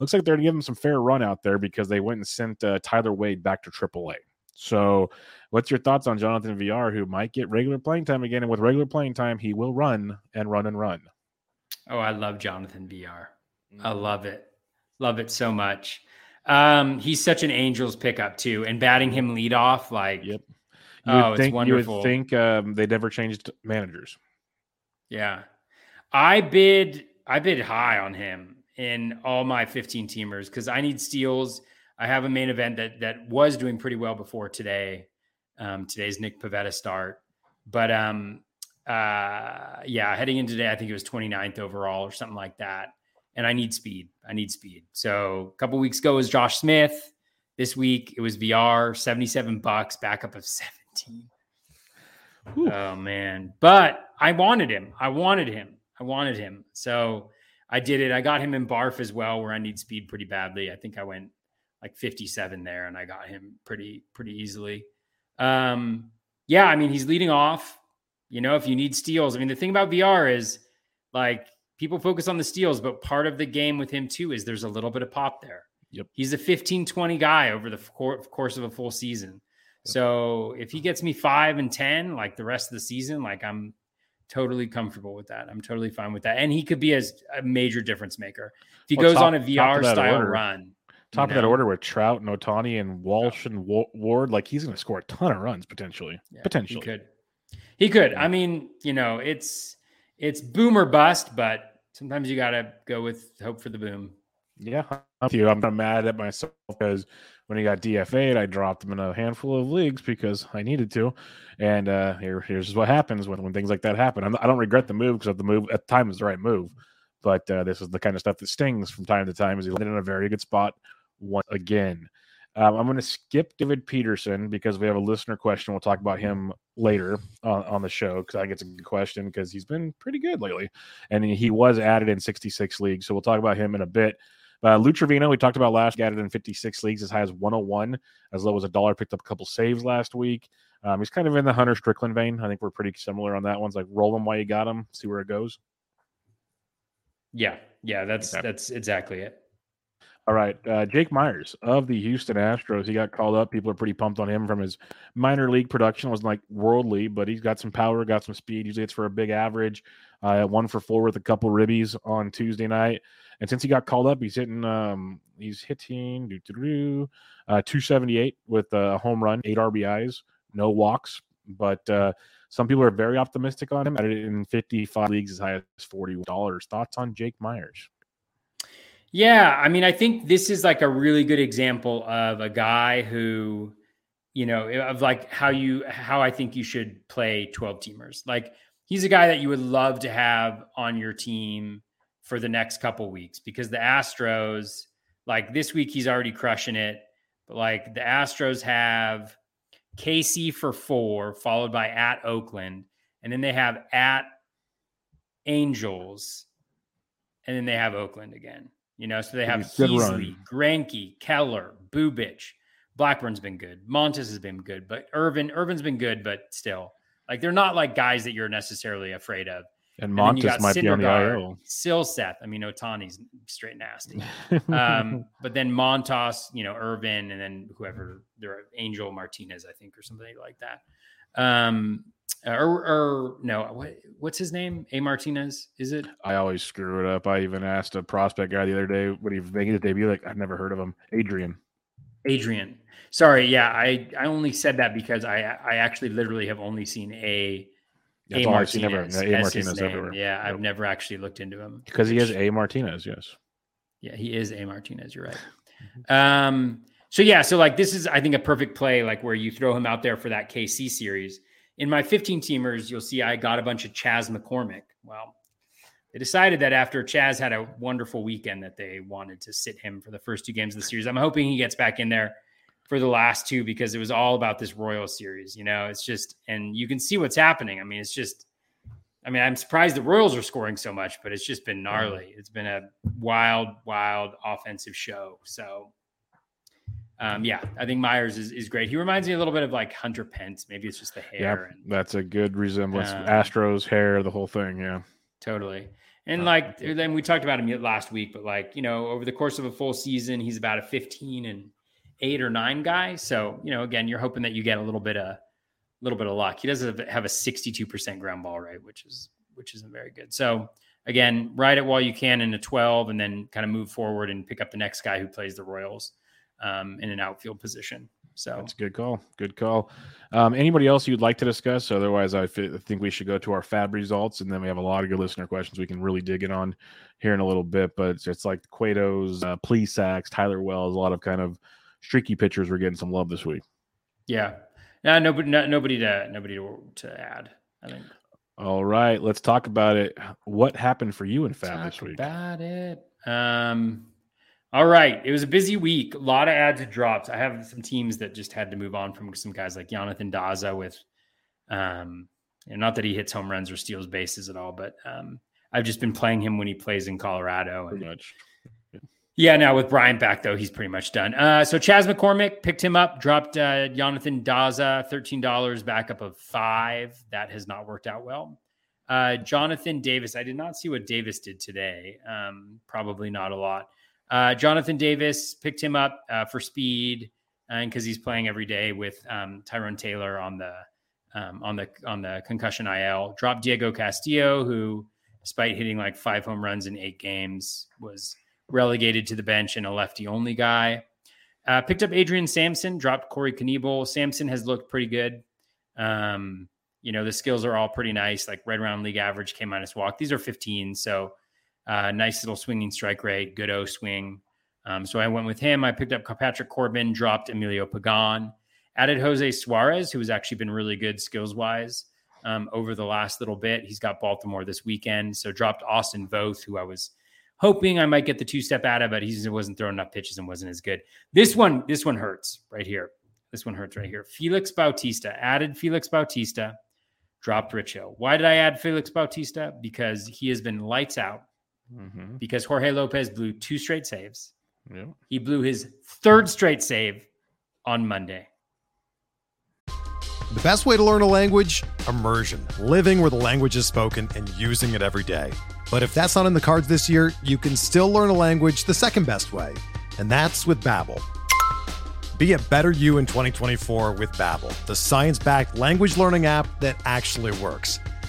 looks like they're going to give him some fair run out there because they went and sent uh, Tyler Wade back to AAA. So, what's your thoughts on Jonathan Villar, who might get regular playing time again? And with regular playing time, he will run and run and run. Oh, I love Jonathan Villar. I Mm-hmm. love it. Love it so much. Um, he's such an Angels pickup too, and batting him lead off, like Yep. You Oh, would it's think you would think um, they never changed managers. Yeah. I bid I bid high on him in all my 15 teamers because I need steals. I have a main event that that was doing pretty well before today. Um, today's Nick Pivetta start. But um uh yeah, heading in today, I think it was 29th overall or something like that. And I need speed. I need speed. So a couple weeks ago was Josh Smith. This week it was Villar, 77 bucks, backup of [LAUGHS] 17. Whew. Oh man. But I wanted him. I wanted him. I wanted him. So I did it. I got him in barf as well, where I need speed pretty badly. I think I went like 57 there and I got him pretty, pretty easily. Um, yeah, I mean, he's leading off. You know, if you need steals, I mean, the thing about Villar is like people focus on the steals, but part of the game with him too is there's a little bit of pop there. Yep. He's a 15, 20 guy over the cour- course of a full season. So if he gets me five and 10, like the rest of the season, like I'm totally comfortable with that. I'm totally fine with that. And he could be as a major difference maker. If he Well, goes top- on a Villar style order. run. Top of that order with Trout and Ohtani and Walsh and Ward, like he's going to score a ton of runs potentially. Yeah, potentially. He could. He could. I mean, you know, it's it's boom or bust, but sometimes you gotta go with hope for the boom. Yeah, I'm you. I'm not mad at myself because when he got DFA'd, I dropped him in a handful of leagues because I needed to. And uh, here, here's what happens when, when things like that happen. I'm, I don't regret the move because the move at the time was the right move. But uh, this is the kind of stuff that stings from time to time. As he landed in a very good spot once again. Um, I'm going to skip David Peterson because we have a listener question. We'll talk about him later on, on the show because I think it's a good question because he's been pretty good lately. And he was added in 66 leagues. So we'll talk about him in a bit. Uh, Lou Trivino, we talked about last, added in 56 leagues as high as 101, as low as a dollar. Picked up a couple saves last week. Um, he's kind of in the Hunter Strickland vein. I think we're pretty similar on that one. It's like roll him while you got him, see where it goes. Yeah, yeah, that's okay. that's exactly it. All right, uh, Jake Meyers of the Houston Astros. He got called up. People are pretty pumped on him from his minor league production. wasn't like worldly, but he's got some power, got some speed. Usually, it's for a big average. Uh, one for four with a couple ribbies on Tuesday night. And since he got called up, he's hitting um, he's hitting uh, 278 with a home run, eight RBIs, no walks. But uh, some people are very optimistic on him. At in 55 leagues as high as $40. Thoughts on Jake Meyers? Yeah, I mean, I think this is like a really good example of a guy who, you know, of like how you how I think you should play 12 teamers. Like he's a guy that you would love to have on your team for the next couple weeks because the Astros, like this week he's already crushing it, but like the Astros have KC for 4 followed by at Oakland and then they have at Angels and then they have Oakland again. You know, so they have Heasley, Greinke, Keller, Bubic. Blackburn's been good. Montas has been good, but Irvin, Irvin's been good, but still, like they're not like guys that you're necessarily afraid of. And, and Montas might Syndergaard, be on the IL. Silseth. I mean, Ohtani's straight nasty. [LAUGHS] um, but then Montas, you know, Irvin, and then whoever, there Angel Martinez, I think, or something like that. Um, or, or no, what, what's his name? A Martinez, is it? I always screw it up. I even asked a prospect guy the other day when he making his debut, like I've never heard of him. Adrian. Adrian. Sorry, yeah, I I only said that because I I actually literally have only seen a a Martinez, ever, a Martinez everywhere. Yeah, I've never actually looked into him because he is a Martinez. Yes. Yeah, he is a Martinez. You're right. [LAUGHS] Um. So yeah, so like this is I think a perfect play, like where you throw him out there for that KC series in my 15 teamers, you'll see I got a bunch of Chas McCormick. Well, they decided that after Chas had a wonderful weekend that they wanted to sit him for the first two games of the series. I'm hoping he gets back in there for the last two because it was all about this Royal series. You know, it's just, and you can see what's happening. I mean, it's just, I mean, I'm surprised the Royals are scoring so much, but it's just been gnarly. Mm. It's been a wild, wild offensive show. So um, yeah, I think Meyers is, is great. He reminds me a little bit of like Hunter Pence. Maybe it's just the hair. Yeah, and, that's a good resemblance. Um, Astros hair, the whole thing. Yeah, totally. And uh, like then we talked about him last week, but like you know, over the course of a full season, he's about a 15 and eight or nine guy. So you know, again, you're hoping that you get a little bit of a little bit of luck. He does have a 62% ground ball rate, which is which isn't very good. So again, ride it while you can in a 12, and then kind of move forward and pick up the next guy who plays the Royals um, in an outfield position. So that's a good call. Good call. Um, anybody else you'd like to discuss? Otherwise, I think we should go to our fab results, and then we have a lot of good listener questions we can really dig in on here in a little bit. But it's, it's like Cueto's, uh, Plesac, Tyler Wells, a lot of kind of streaky pitchers were getting some love this week. Yeah. No, nobody, no, nobody to nobody to, to add. I think. All right, let's talk about it. What happened for you in fab talk this week? About it. Um, all right. It was a busy week. A lot of ads and drops. I have some teams that just had to move on from some guys like Jonathan Daza with um and not that he hits home runs or steals bases at all, but um I've just been playing him when he plays in Colorado. And, much. Yeah, now with Brian back though, he's pretty much done. Uh, so Chas McCormick picked him up, dropped uh, Jonathan Daza thirteen dollars, back up of five. That has not worked out well. Uh, Jonathan Davis, I did not see what Davis did today. Um, probably not a lot. Uh, Jonathan Davis picked him up uh, for speed and because he's playing every day with um, Tyrone Taylor on the um, on the on the concussion IL. Dropped Diego Castillo, who, despite hitting like five home runs in eight games, was relegated to the bench and a lefty only guy. Uh, picked up Adrian Sampson, dropped Corey Knebel. Sampson has looked pretty good. Um, you know, the skills are all pretty nice, like red round league average, K minus walk. These are 15. So uh, nice little swinging strike rate, good O swing. Um, so I went with him. I picked up Patrick Corbin, dropped Emilio Pagan, added Jose Suarez, who has actually been really good skills wise um, over the last little bit. He's got Baltimore this weekend. So dropped Austin Voth, who I was hoping I might get the two step out of, but he wasn't throwing enough pitches and wasn't as good. This one, this one hurts right here. This one hurts right here. Felix Bautista added Felix Bautista, dropped Rich Hill. Why did I add Felix Bautista? Because he has been lights out. Mm-hmm. Because Jorge Lopez blew two straight saves. Yep. He blew his third straight save on Monday. The best way to learn a language? Immersion. Living where the language is spoken and using it every day. But if that's not in the cards this year, you can still learn a language the second best way, and that's with Babbel. Be a better you in 2024 with Babbel, the science-backed language learning app that actually works.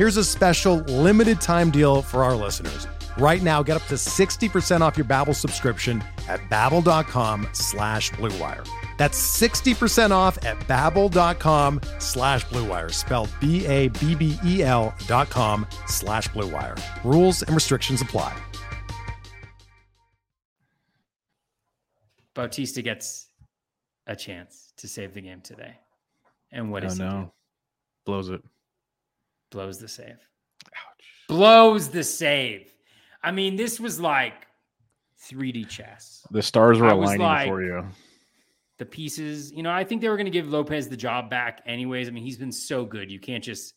Here's a special limited time deal for our listeners. Right now, get up to 60% off your Babbel subscription at babbel.com slash bluewire. That's 60% off at babbel.com slash bluewire, spelled B-A-B-B-E-L dot com slash bluewire. Rules and restrictions apply. Bautista gets a chance to save the game today. And what oh, does oh, he no. do? Blows it. Blows the save. Ouch. Blows the save. I mean, this was like 3D chess. The stars were aligning like, for you. The pieces, you know, I think they were going to give Lopez the job back anyways. I mean, he's been so good. You can't just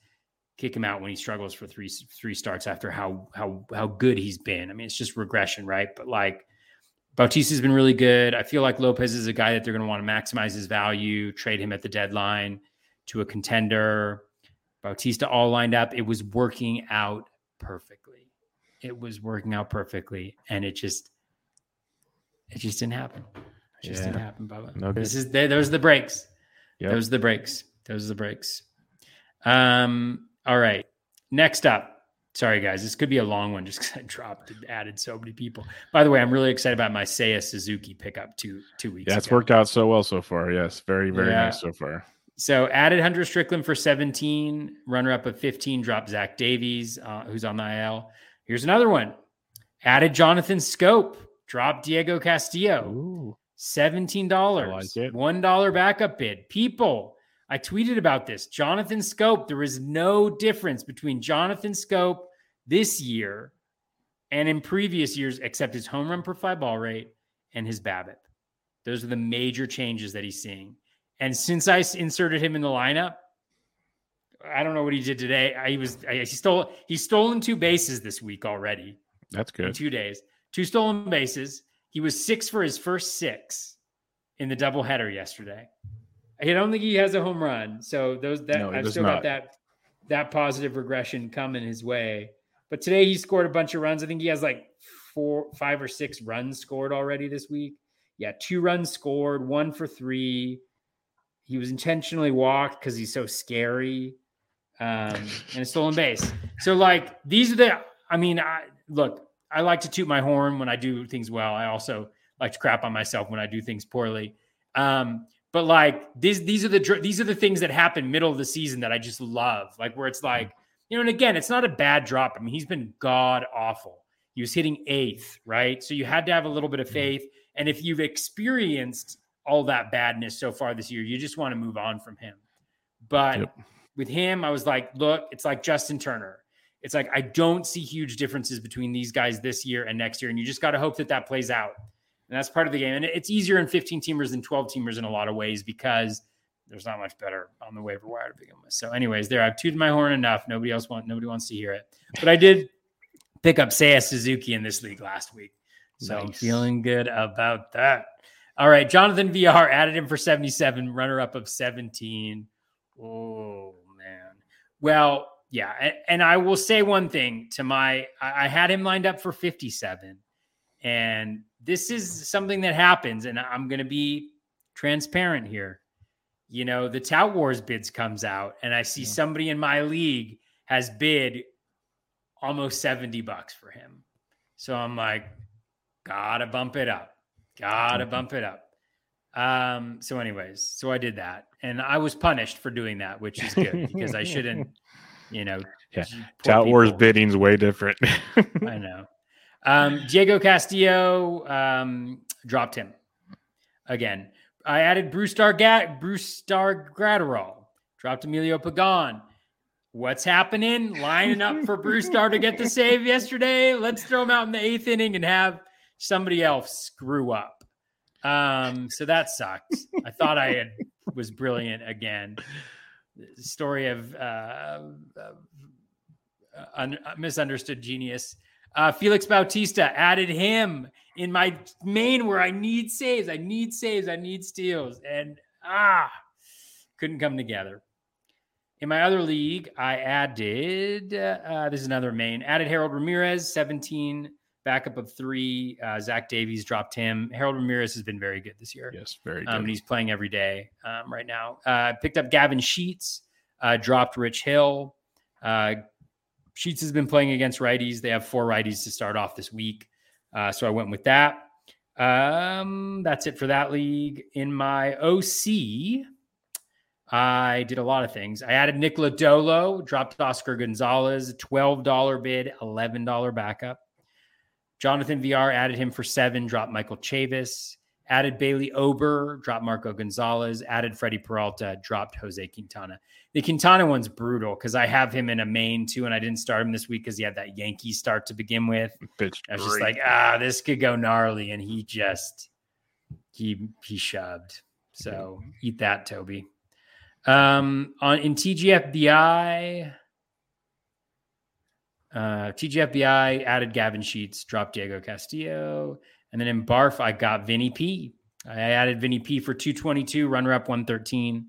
kick him out when he struggles for three three starts after how how how good he's been. I mean, it's just regression, right? But like Bautista's been really good. I feel like Lopez is a guy that they're going to want to maximize his value, trade him at the deadline to a contender. Bautista all lined up. It was working out perfectly it was working out perfectly, and it just it just didn't happen. It just yeah. didn't happen, Bubba. No this is those are the breaks. Yep. Those are the breaks. Those are the breaks. Um. All right. Next up. Sorry, guys. This could be a long one just because I dropped and added so many people. By the way, I'm really excited about my Seiya Suzuki pickup two two weeks. Yeah, it's ago. worked out so well so far. Yes, very very yeah. nice so far. So added Hunter Strickland for 17, runner up of 15, dropped Zach Davies, uh, who's on the IL. Here's another one. Added Jonathan Schoop, dropped Diego Castillo. Ooh. $17. Like $1 backup bid. People, I tweeted about this. Jonathan Schoop, there is no difference between Jonathan Schoop this year and in previous years, except his home run per fly ball rate and his BABIP. Those are the major changes that he's seeing. And since I inserted him in the lineup, I don't know what he did today. I, he was he stole he's stolen two bases this week already. That's good. two days, two stolen bases. He was six for his first six in the doubleheader yesterday. I don't think he has a home run, so those that no, I've still not. got that that positive regression coming his way. But today he scored a bunch of runs. I think he has like four, five or six runs scored already this week. Yeah, two runs scored, one for three. He was intentionally walked because he's so scary um, and a stolen base. So like these are the. I mean, I look. I like to toot my horn when I do things well. I also like to crap on myself when I do things poorly. Um, but like these, these are the these are the things that happen middle of the season that I just love. Like where it's like you know, and again, it's not a bad drop. I mean, he's been god awful. He was hitting eighth, right? So you had to have a little bit of mm-hmm. faith. And if you've experienced all that badness so far this year, you just want to move on from him. But yep with him, I was like, look, it's like Justin Turner. It's like I don't see huge differences between these guys this year and next year, and you just got to hope that that plays out. And that's part of the game. And it's easier in 15 teamers than 12 teamers in a lot of ways because there's not much better on the waiver wire to begin with. So, anyways, there I've tooted my horn enough. Nobody else want nobody wants to hear it. But I did pick up Seiya Suzuki in this league last week. So nice. I'm feeling good about that. All right. Jonathan Villar added him for 77, runner up of 17. Oh, man. well, yeah, and, I will say one thing to my I, had him lined up for 57. And this is something that happens, and I'm gonna be transparent here. You know, the Tout Wars bids comes out, and I see yeah. somebody in my league has bid almost 70 bucks for him. So I'm like, Gotta bump it up. Gotta bump it up. Um, so, anyways, so I did that. And I was punished for doing that, which is good [LAUGHS] because I shouldn't, you know. Yeah. Tout Wars bidding's way different. [LAUGHS] I know. Um, Diego Castillo um, dropped him again. I added Brusdar Bruce Star Gratterall. Dropped Emilio Pagan. What's happening? Lining up for Brusdar to get the save yesterday. Let's throw him out in the eighth inning and have somebody else screw up. Um, so that sucked. I thought I had was brilliant again. The story of uh, uh, un- misunderstood genius. Uh, Felix Bautista added him in my main where I need saves. I need saves. I need steals. And ah, couldn't come together. In my other league, I added, uh, this is another main, added Harold Ramirez, 17, backup of three. Uh, Zach Davies dropped him. Harold Ramirez has been very good this year. yes, very Um, and he's playing every day um, right now. Uh, picked up Gavin Sheets, uh, dropped Rich Hill. Uh, Sheets has been playing against righties. They have four righties to start off this week. Uh, so I went with that. Um, that's it for that league. In my OC, I did a lot of things. I added Nick Lodolo, dropped Oscar Gonzalez, $12 bid, $11 backup. Jonathan Villar added him for seven, dropped Michael Chavis, added Bailey Ober, dropped Marco Gonzalez, added Freddie Peralta, dropped Jose Quintana. The Quintana one's brutal because I have him in a main too, and I didn't start him this week because he had that Yankee start to begin with. I was just like, ah, this could go gnarly, and he just he he shoved. So eat that, Toby. Um, on in TGFBI, uh, TGFBI added Gavin Sheets, dropped Diego Castillo, and then in Barf I got Vinny P. I added Vinny P for 222, runner up 113.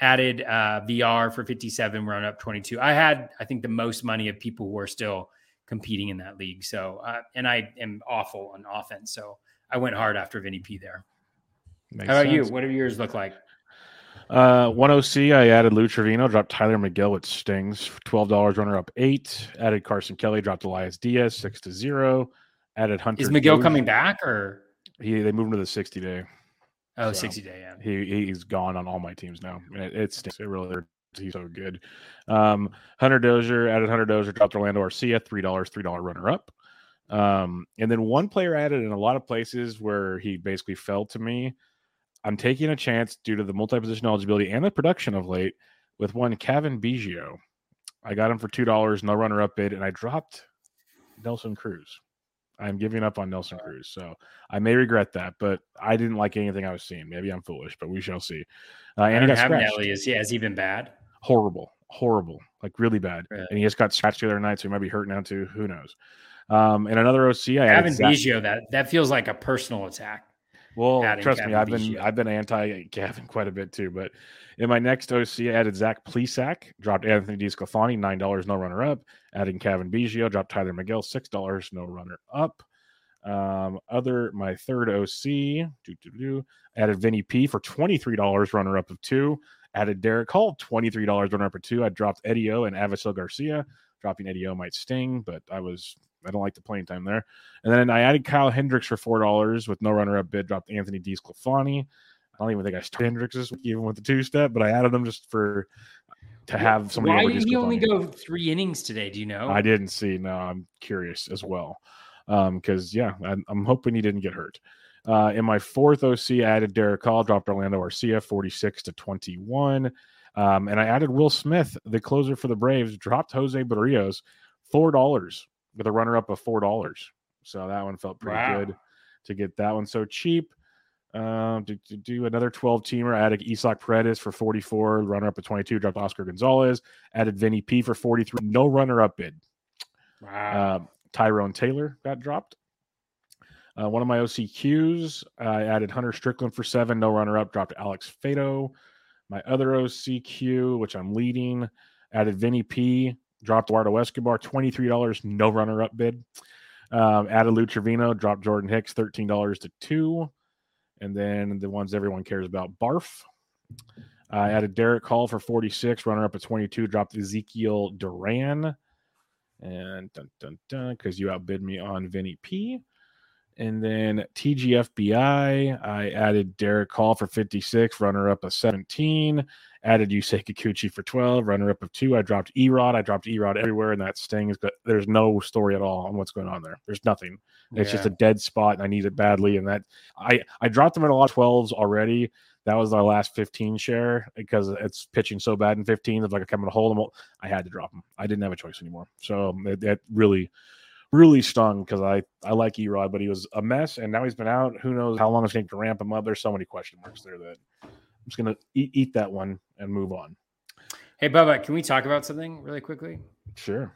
Added uh, Villar for 57, run up 22. I had, I think, the most money of people who are still competing in that league. So, uh, and I am awful on offense. So I went hard after Vinny P there. Makes How about you? What do yours look like? Uh, one OC, I added Lou Trivino, dropped Tylor Megill with Stings, twelve dollars, runner up eight. Added Carson Kelly, dropped Elias Diaz, six to zero. Added Hunter. Is McGill coming back or He they moved him to the sixty day. oh So, 60 day? Yeah. He he's gone on all my teams now. It, it stinks. It really hurts. He's so good. Um, Hunter Dozier added Hunter Dozier, dropped Orlando Arcia, three dollars, three dollar runner up. Um, and then one player added in a lot of places where he basically fell to me. I'm taking a chance due to the multi-position eligibility and the production of late with one Cavan Biggio. I got him for two dollars, no runner up bid, and I dropped Nelson Cruz. I'm giving up on Nelson Cruz, so I may regret that. But I didn't like anything I was seeing. Maybe I'm foolish, but we shall see. Uh, and he got scratched. Is he has he been bad? Horrible, horrible, like really bad. Really? And he just got scratched the other night, so he might be hurt now too. Who knows? Um, and another OC, I Zach- Biggio, that that feels like a personal attack. Well, trust me, I've been Biggio. I've been anti Gavin quite a bit too. But in my next OC, I added Zach Plesac, dropped Anthony DeSclafani, nine dollars, no runner up. Adding Cavan Biggio, dropped Tylor Megill, six dollars, no runner up. Um, other my third OC, do, do, do, added Vinny P for twenty three dollars, runner up of two. Added Darick Hall, twenty three dollars, runner up of two. I dropped Eddie O and Avisail Garcia. Dropping Eddie O might sting, but I was I don't like the playing time there. And then I added Kyle Hendricks for four dollars with no runner up bid. Dropped Anthony DeSclafani. I don't even think I started Hendricks this week, even with the two step, but I added them just for to have somebody. Why did he only go three innings today? Do you know? I didn't see. No, I'm curious as well. Um, because yeah, I'm, I'm hoping he didn't get hurt. Uh, in my fourth OC, I added Darick Hall, dropped Orlando Arcia, 46 to 21. Um, and I added Will Smith, the closer for the Braves, dropped Jose Berrios, four dollars with a runner up of four dollars. So that one felt pretty Wow. good to get that one so cheap. Um, to, to do another 12 teamer, added Isaac Paredes for 44, runner up at 22, dropped Oscar Gonzalez, added Vinny P for 43, no runner up bid. wow. Uh, Tyrone Taylor got dropped. Uh, one of my OCQs, I added Hunter Strickland for seven, no runner up, dropped Alex Faedo. My other OCQ, which I'm leading, added Vinny P, dropped Eduardo Escobar, $23, no runner up bid. Um, added Lou Trivino, dropped Jordan Hicks, $13 to two. And then the ones everyone cares about, Barf. I added Darick Hall for 46, runner up at 22, dropped Ezekiel Duran and dun dun dun because you outbid me on Vinny P. And then TGFBI, I added Darick Hall for 56, runner up of 17. Added Yusei Kikuchi for 12, runner up of two. I dropped Erod. I dropped Erod everywhere, and that stings, but there's no story at all on what's going on there. There's nothing. It's just a dead spot, and I need it badly. And that I I dropped them in a lot of 12s already. That was our last 15 share because it's pitching so bad in 15. It's like I'm going to hold them. I had to drop them. I didn't have a choice anymore. So it really, really stung because I I like Erod, but he was a mess, and now he's been out. Who knows how long it's going to ramp him up? There's so many question marks there that I'm just going to eat, eat that one and move on. Hey, Bubba, can we talk about something really quickly? Sure.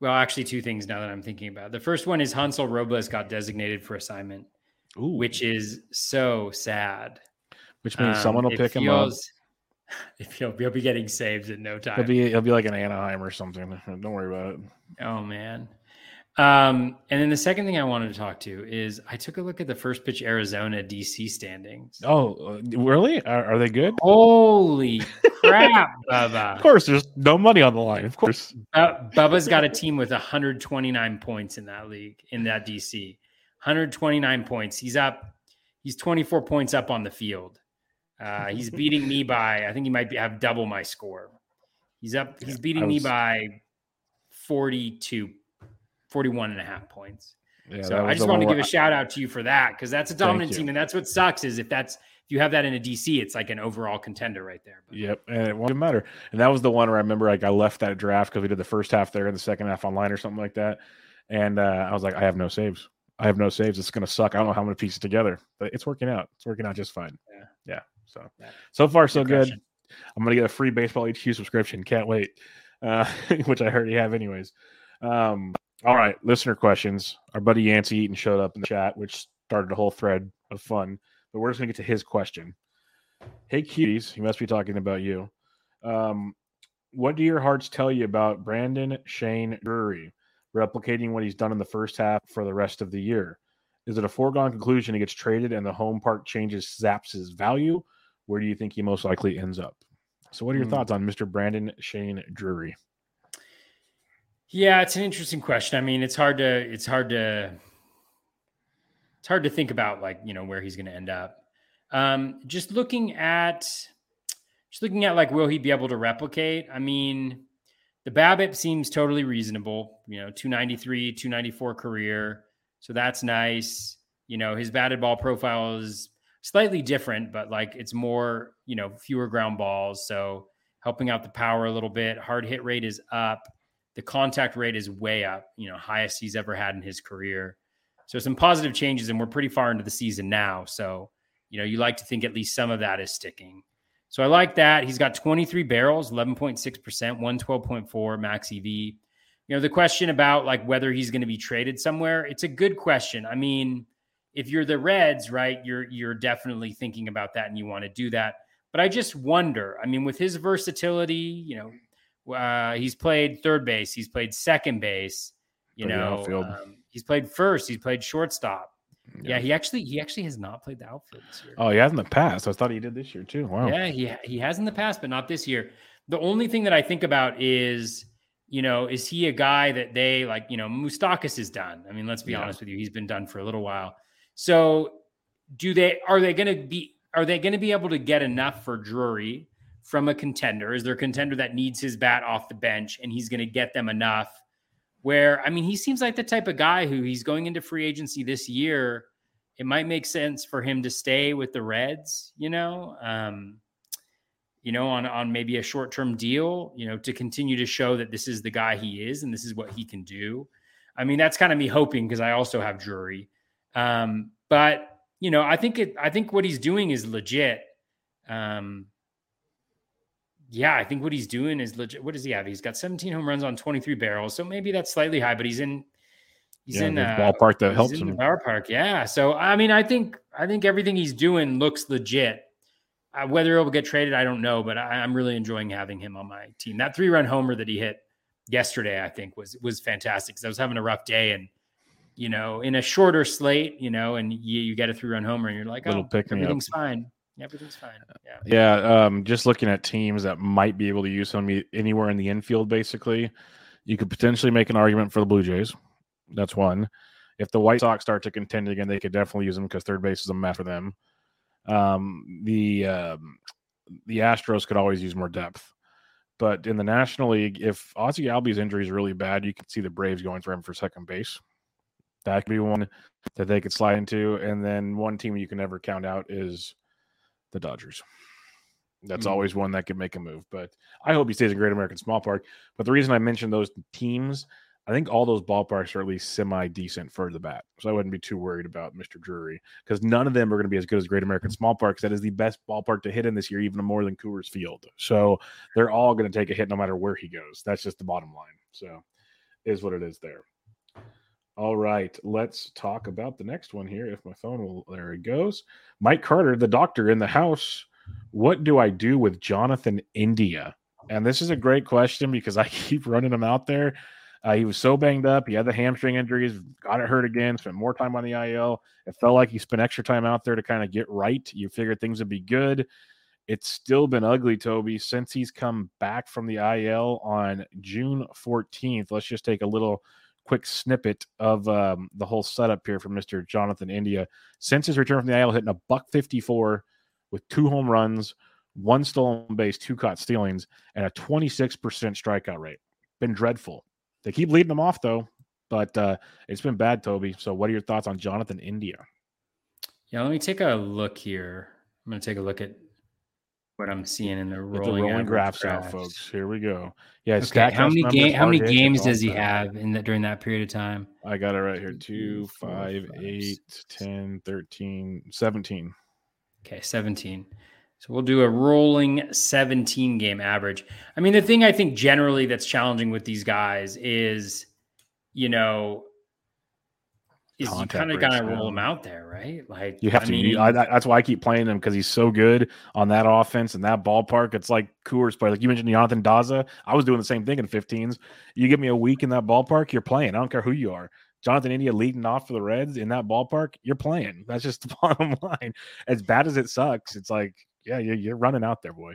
Well, actually, two things now that I'm thinking about. The first one is Hansel Robles got designated for assignment, Ooh, which is so sad. which means Um, someone will pick him up. feels- If he'll, he'll be getting saves in no time. He'll be he'll be like an Anaheim or something. Don't worry about it. Oh man. Um, and then the second thing I wanted to talk to is I took a look at the first pitch Arizona DC standings. Oh, uh, really? Are, are they good? Holy [LAUGHS] crap, Bubba! Of course, there's no money on the line. Of course. Uh, Bubba's got a team with 129 points in that league, in that DC. 129 points. He's up. He's 24 points up on the field. Uh, he's beating me by, I think he might be, have double my score. He's up. He's beating I me by 42, 41 and a half points. Yeah, so I just want to give a shout out to you for that because that's a dominant team, and that's what sucks is if that's if you have that in a DC, it's like an overall contender right there. But Yep, and it won't matter. And that was the one where I remember like I left that draft because we did the first half there and the second half online or something like that. And uh, I was like, I have no saves. I have no saves. It's gonna suck. I don't know how I'm gonna piece it together, but it's working out. It's working out just fine. Yeah. yeah. So Yeah. so far so You're good. I'm gonna get a free baseball HQ subscription. Can't wait. Uh, [LAUGHS] which I already have anyways. Um, all right, listener questions. Our buddy Yancey Eaton showed up in the chat, which started a whole thread of fun. But we're just gonna get to his question. Hey cuties, he must be talking about you. Um, what do your hearts tell you about Brandon Shane Drury replicating what he's done in the first half for the rest of the year? Is it a foregone conclusion he gets traded and the home park changes zaps his value? Where do you think he most likely ends up? So, what are your Hmm. thoughts on Mr. Brandon Shane Drury? Yeah, it's an interesting question. I mean, it's hard to it's hard to it's hard to think about like you know where he's going to end up. Um, just looking at just looking at like will he be able to replicate? I mean, the BABIP seems totally reasonable. You know, two ninety three, two ninety four career, so that's nice. You know, his batted ball profile is slightly different, but like it's more you know fewer ground balls, so helping out the power a little bit. Hard hit rate is up the contact rate is way up, you know, highest he's ever had in his career. So some positive changes, and we're pretty far into the season now. So, you know, you like to think at least some of that is sticking. So I like that. He's got 23 barrels, 11.6%, 112.4 max EV. You know, the question about like whether he's going to be traded somewhere, it's a good question. I mean, if you're the Reds, right, you're you're definitely thinking about that and you want to do that. But I just wonder, I mean, with his versatility, you know, uh, he's played third base. He's played second base. You know, um, he's played first. He's played shortstop. Yeah. he actually he actually has not played the outfield this year. Oh, he has in the past. I thought he did this year too. Wow. Yeah, he he has in the past, but not this year. The only thing that I think about is, you know, is he a guy that they like? You know, Moustakas is done. I mean, let's be Yeah. honest with you, he's been done for a little while. So, do they are they going to be are they going to be able to get enough for Drury from a contender? Is there a contender that needs his bat off the bench and he's going to get them enough? Where I mean, he seems like the type of guy who he's going into free agency this year. It might make sense for him to stay with the Reds, you know, um, you know, on on maybe a short term deal, you know, to continue to show that this is the guy he is and this is what he can do. I mean, that's kind of me hoping because I also have Drury, um, but you know, I think it. I think what he's doing is legit. Um, yeah, I think what he's doing is legit. What does he have? He's got 17 home runs on 23 barrels, so maybe that's slightly high, but he's in. He's yeah, in the uh, ballpark that helps in him. ballpark. Yeah, so I mean, I think I think everything he's doing looks legit. Uh, whether he'll get traded, I don't know, but I, I'm really enjoying having him on my team. That three run homer that he hit yesterday, I think was was fantastic because I was having a rough day and you know in a shorter slate, you know, and you, you get a three run homer and you're like, Little oh, pick up. everything's fine. Everything's fine. Yeah. Yeah, um, just looking at teams that might be able to use him anywhere in the infield, basically, you could potentially make an argument for the Blue Jays. That's one. If the White Sox start to contend again, they could definitely use him because third base is a mess for them. Um, the um, the Astros could always use more depth. But in the National League, if Ozzie Albies injury is really bad, you can see the Braves going for him for second base. That could be one that they could slide into. And then one team you can never count out is the Dodgers. That's mm-hmm. always one that could make a move. But I hope he stays in Great American Small Park. But the reason I mentioned those teams, I think all those ballparks are at least semi decent for the bat. So I wouldn't be too worried about Mr. Drury because none of them are going to be as good as Great American Small Parks. That is the best ballpark to hit in this year, even more than Coors Field. So they're all going to take a hit no matter where he goes. That's just the bottom line. So is what it is there. All right, let's talk about the next one here. If my phone will, there it goes. Mike Carter, the doctor in the house. What do I do with Jonathan India? And this is a great question because I [LAUGHS] keep running him out there. Uh, he was so banged up. He had the hamstring injuries, got it hurt again, spent more time on the IL. It felt like he spent extra time out there to kind of get right. You figured things would be good. It's still been ugly, Toby, since he's come back from the IL on June 14th. Let's just take a little quick snippet of um, the whole setup here from Mr. Jonathan India. Since his return from the IL, hitting a buck 54 with two home runs, one stolen base, two caught stealings, and a 26% strikeout rate. Been dreadful. They keep leading him off though, but uh, it's been bad, Toby. So, what are your thoughts on Jonathan India? Yeah, let me take a look here. I'm going to take a look at what I'm seeing in the rolling, the rolling graphs, graphs, out, folks. Here we go. Yeah, okay. How many game, How many games does he have in that during that period of time? I got it right here: two, five, eight, 10, 13, 17. Okay, 17. So we'll do a rolling 17 game average. I mean, the thing I think generally that's challenging with these guys is, you know, you kind of got to roll him out there, right? Like you have I to. Mean, I, that's why I keep playing him because he's so good on that offense and that ballpark. It's like Coors play. Like you mentioned, Jonathan Daza. I was doing the same thing in 15s. You give me a week in that ballpark, you're playing. I don't care who you are. Jonathan India leading off for the Reds in that ballpark, you're playing. That's just [LAUGHS] the bottom line. As bad as it sucks, it's like, yeah, you're running out there, boy.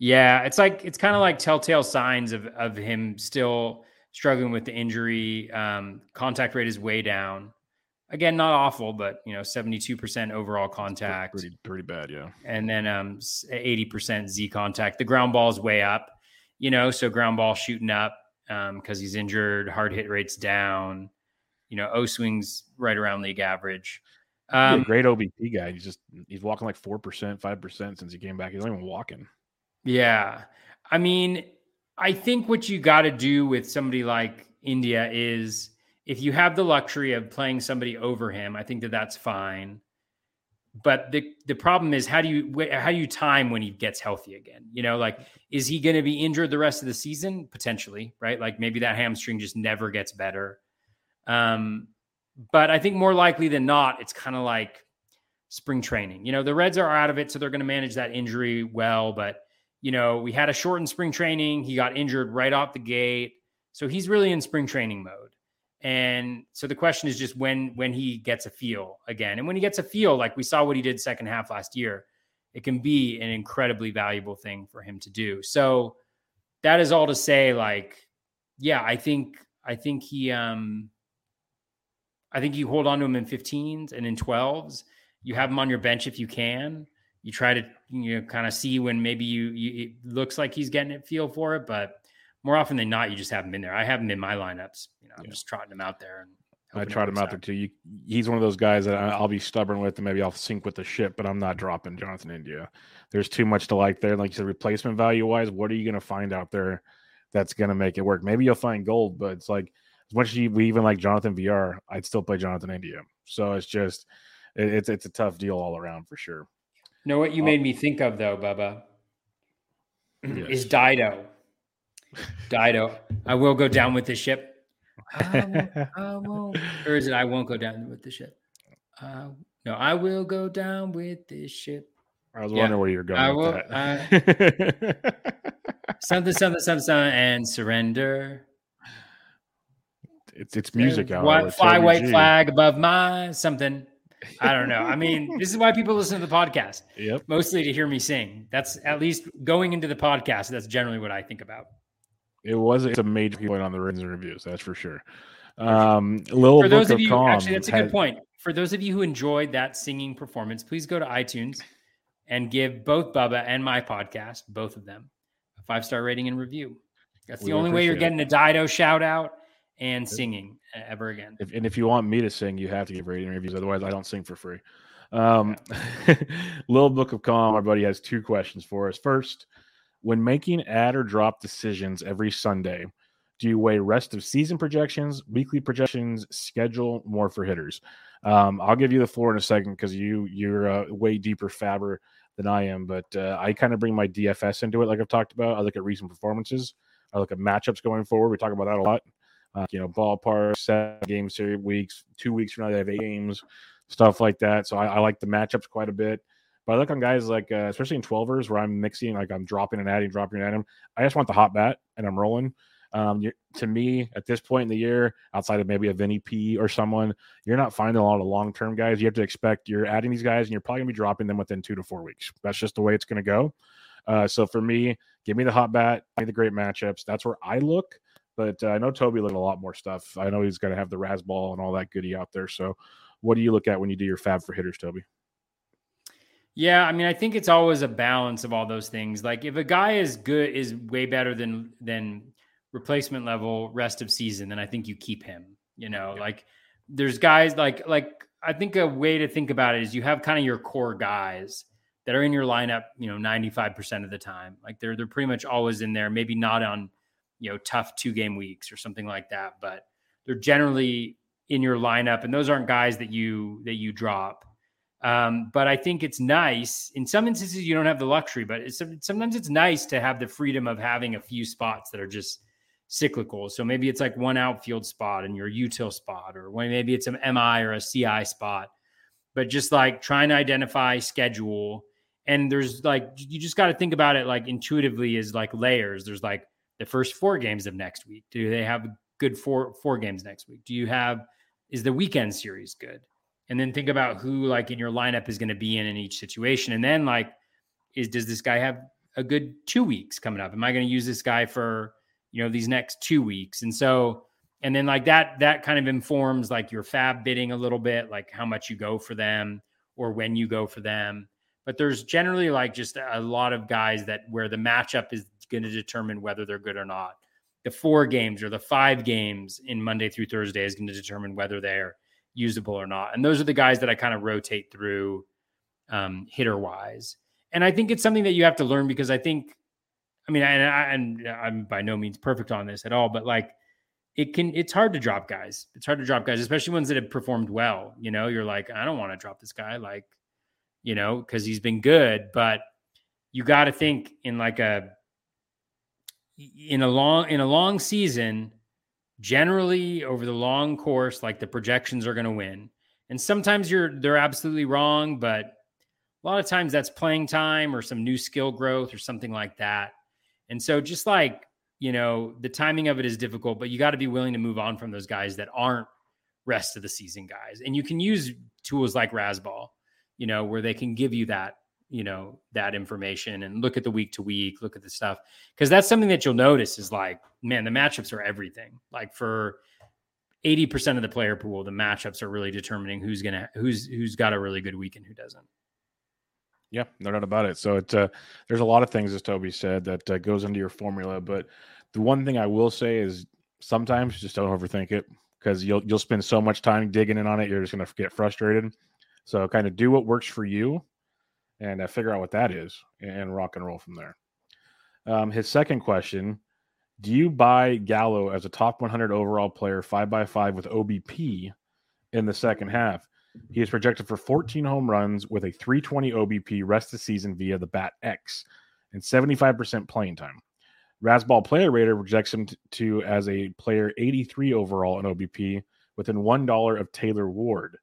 Yeah, it's like it's kind of like telltale signs of of him still struggling with the injury. Um, contact rate is way down. Again, not awful, but you know, seventy two percent overall contact, pretty pretty bad, yeah. And then um, eighty percent Z contact. The ground ball is way up, you know, so ground ball shooting up because um, he's injured. Hard hit rates down. You know, O swings right around league average. Um, great OBP guy. He's just he's walking like four percent, five percent since he came back. He's not even walking. Yeah, I mean, I think what you got to do with somebody like India is if you have the luxury of playing somebody over him, I think that that's fine. But the the problem is how do you how do you time when he gets healthy again? You know, like is he going to be injured the rest of the season potentially? Right, like maybe that hamstring just never gets better. Um, but I think more likely than not, it's kind of like spring training. You know, the Reds are out of it, so they're going to manage that injury well. But you know, we had a shortened spring training. He got injured right off the gate. So he's really in spring training mode. And so the question is just when when he gets a feel again. And when he gets a feel, like we saw what he did second half last year, it can be an incredibly valuable thing for him to do. So that is all to say, like, yeah, I think I think he um I think you hold on to him in 15s and in 12s. You have him on your bench if you can you try to you know kind of see when maybe you, you it looks like he's getting it feel for it, but more often than not, you just haven't been there. I haven't in my lineups. You know, I'm just trotting him out there. And I tried him out, out there too. You, he's one of those guys that I'll be stubborn with, and maybe I'll sink with the ship, but I'm not dropping Jonathan India. There's too much to like there. Like you said, replacement value wise, what are you going to find out there that's going to make it work? Maybe you'll find gold, but it's like as much as you, we even like Jonathan Villar, I'd still play Jonathan India. So it's just it, it's it's a tough deal all around for sure know what you uh, made me think of though, Bubba? Yes. Is Dido. Dido. I will go down with the ship. I won't, I won't. Or is it I won't go down with the ship? Uh, no, I will go down with this ship. I was yeah. wondering where you're going. I will. Uh, [LAUGHS] something, something, something, something, and surrender. It's it's music. What fly white flag above my something. I don't know. I mean, [LAUGHS] this is why people listen to the podcast. Yep. Mostly to hear me sing. That's at least going into the podcast. That's generally what I think about. It was it's a major point on the ratings and reviews. That's for sure. Um, little For those book of you, calm actually, that's a has- good point. For those of you who enjoyed that singing performance, please go to iTunes and give both Bubba and my podcast, both of them, a five star rating and review. That's the only way you're getting a Dido shout out and singing uh, ever again. If, and if you want me to sing, you have to give rating reviews. Otherwise, I don't sing for free. Um, [LAUGHS] Little Book of Calm, our buddy has two questions for us. First, when making add or drop decisions every Sunday, do you weigh rest of season projections, weekly projections, schedule more for hitters? Um, I'll give you the floor in a second because you you're a way deeper fabber than I am, but uh, I kind of bring my DFS into it, like I've talked about. I look at recent performances, I look at matchups going forward. We talk about that a lot. Uh, you know, ballpark, seven game series weeks, two weeks from now they have eight games, stuff like that. So I, I like the matchups quite a bit. But I look on guys like, uh, especially in 12ers where I'm mixing, like I'm dropping and adding, dropping and adding. I just want the hot bat and I'm rolling. Um, to me, at this point in the year, outside of maybe a Vinny P or someone, you're not finding a lot of long term guys. You have to expect you're adding these guys and you're probably going to be dropping them within two to four weeks. That's just the way it's going to go. Uh, so for me, give me the hot bat, give me the great matchups. That's where I look. But uh, I know Toby looked at a lot more stuff. I know he's going to have the Razzball and all that goody out there. So what do you look at when you do your fab for hitters, Toby? Yeah, I mean, I think it's always a balance of all those things. Like if a guy is good, is way better than than replacement level rest of season, then I think you keep him. You know, yeah. like there's guys like like I think a way to think about it is you have kind of your core guys that are in your lineup, you know, 95% of the time. Like they're they're pretty much always in there, maybe not on, you know, tough two game weeks or something like that, but they're generally in your lineup and those aren't guys that you that you drop. Um, but I think it's nice. In some instances, you don't have the luxury, but it's, sometimes it's nice to have the freedom of having a few spots that are just cyclical. So maybe it's like one outfield spot and your util spot, or maybe it's an MI or a CI spot. But just like trying to identify schedule, and there's like you just got to think about it like intuitively as like layers. There's like the first four games of next week. Do they have good four four games next week? Do you have is the weekend series good? and then think about who like in your lineup is going to be in in each situation and then like is does this guy have a good two weeks coming up am i going to use this guy for you know these next two weeks and so and then like that that kind of informs like your fab bidding a little bit like how much you go for them or when you go for them but there's generally like just a lot of guys that where the matchup is going to determine whether they're good or not the four games or the five games in monday through thursday is going to determine whether they're usable or not. And those are the guys that I kind of rotate through um, hitter wise. And I think it's something that you have to learn because I think, I mean, and, I, and I'm by no means perfect on this at all, but like it can, it's hard to drop guys. It's hard to drop guys, especially ones that have performed well. You know, you're like, I don't want to drop this guy, like, you know, because he's been good, but you got to think in like a, in a long, in a long season, generally over the long course like the projections are going to win. And sometimes you're they're absolutely wrong but a lot of times that's playing time or some new skill growth or something like that. And so just like you know the timing of it is difficult but you got to be willing to move on from those guys that aren't rest of the season guys. And you can use tools like Razzball you know where they can give you that you know that information and look at the week to week look at the stuff because that's something that you'll notice is like man the matchups are everything. Like for 80% of the player pool the matchups are really determining who's gonna who's who's got a really good week and who doesn't. Yeah no doubt about it. So it's uh there's a lot of things as toby said that uh, goes into your formula but the one thing i will say is sometimes just don't overthink it because you'll you'll spend so much time digging in on it you're just to get frustrated. So kind of do what works for you and uh, figure out what that is and rock and roll from there. Um, his second question Do you buy Gallo as a top 100 overall player, five by five with OBP in the second half? He is projected for 14 home runs with a 320 OBP rest of the season via the Bat X and 75% playing time. Razzball Player Rater projects him to as a player 83 overall in OBP within $1 of Taylor Ward.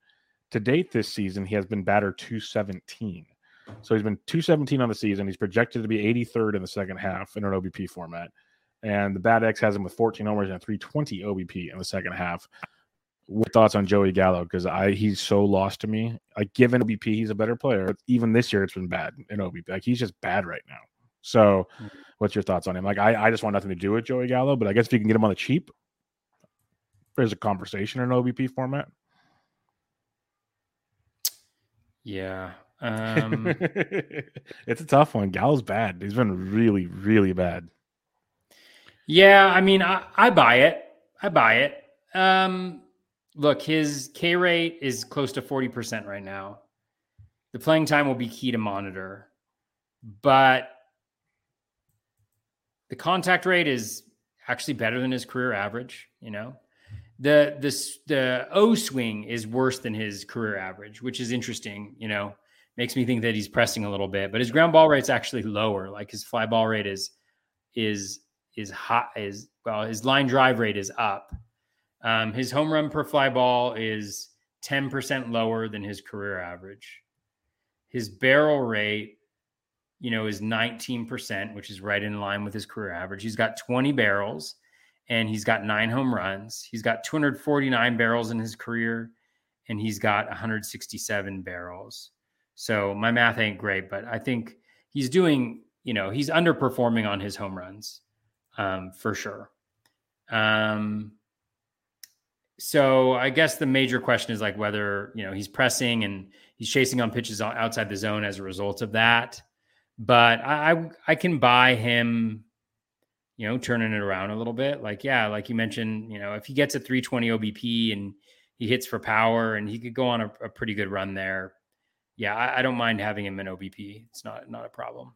To date this season, he has been batter 217. So he's been 217 on the season. He's projected to be 83rd in the second half in an OBP format. And the Bat X has him with 14 homers and 320 OBP in the second half. What thoughts on Joey Gallo? Because I he's so lost to me. Like given OBP, he's a better player. Even this year, it's been bad in OBP. Like he's just bad right now. So, what's your thoughts on him? Like I, I just want nothing to do with Joey Gallo, but I guess if you can get him on the cheap, there's a conversation in OBP format. Yeah. Um, [LAUGHS] it's a tough one. Gallo's bad. He's been really, really bad. Yeah, I mean, I, I buy it. I buy it. Um, look, his K rate is close to 40% right now. The playing time will be key to monitor, but the contact rate is actually better than his career average, you know. The the the O swing is worse than his career average, which is interesting, you know. Makes me think that he's pressing a little bit, but his ground ball rate's actually lower. Like his fly ball rate is is is hot is well, his line drive rate is up. Um, his home run per fly ball is 10% lower than his career average. His barrel rate, you know, is 19%, which is right in line with his career average. He's got 20 barrels and he's got nine home runs. He's got 249 barrels in his career and he's got 167 barrels. So my math ain't great, but I think he's doing, you know, he's underperforming on his home runs um, for sure. Um, so I guess the major question is like whether you know he's pressing and he's chasing on pitches outside the zone as a result of that. But I I, I can buy him, you know, turning it around a little bit. Like yeah, like you mentioned, you know, if he gets a 320 OBP and he hits for power and he could go on a, a pretty good run there. Yeah, I, I, don't mind having him in OBP. It's not not a problem.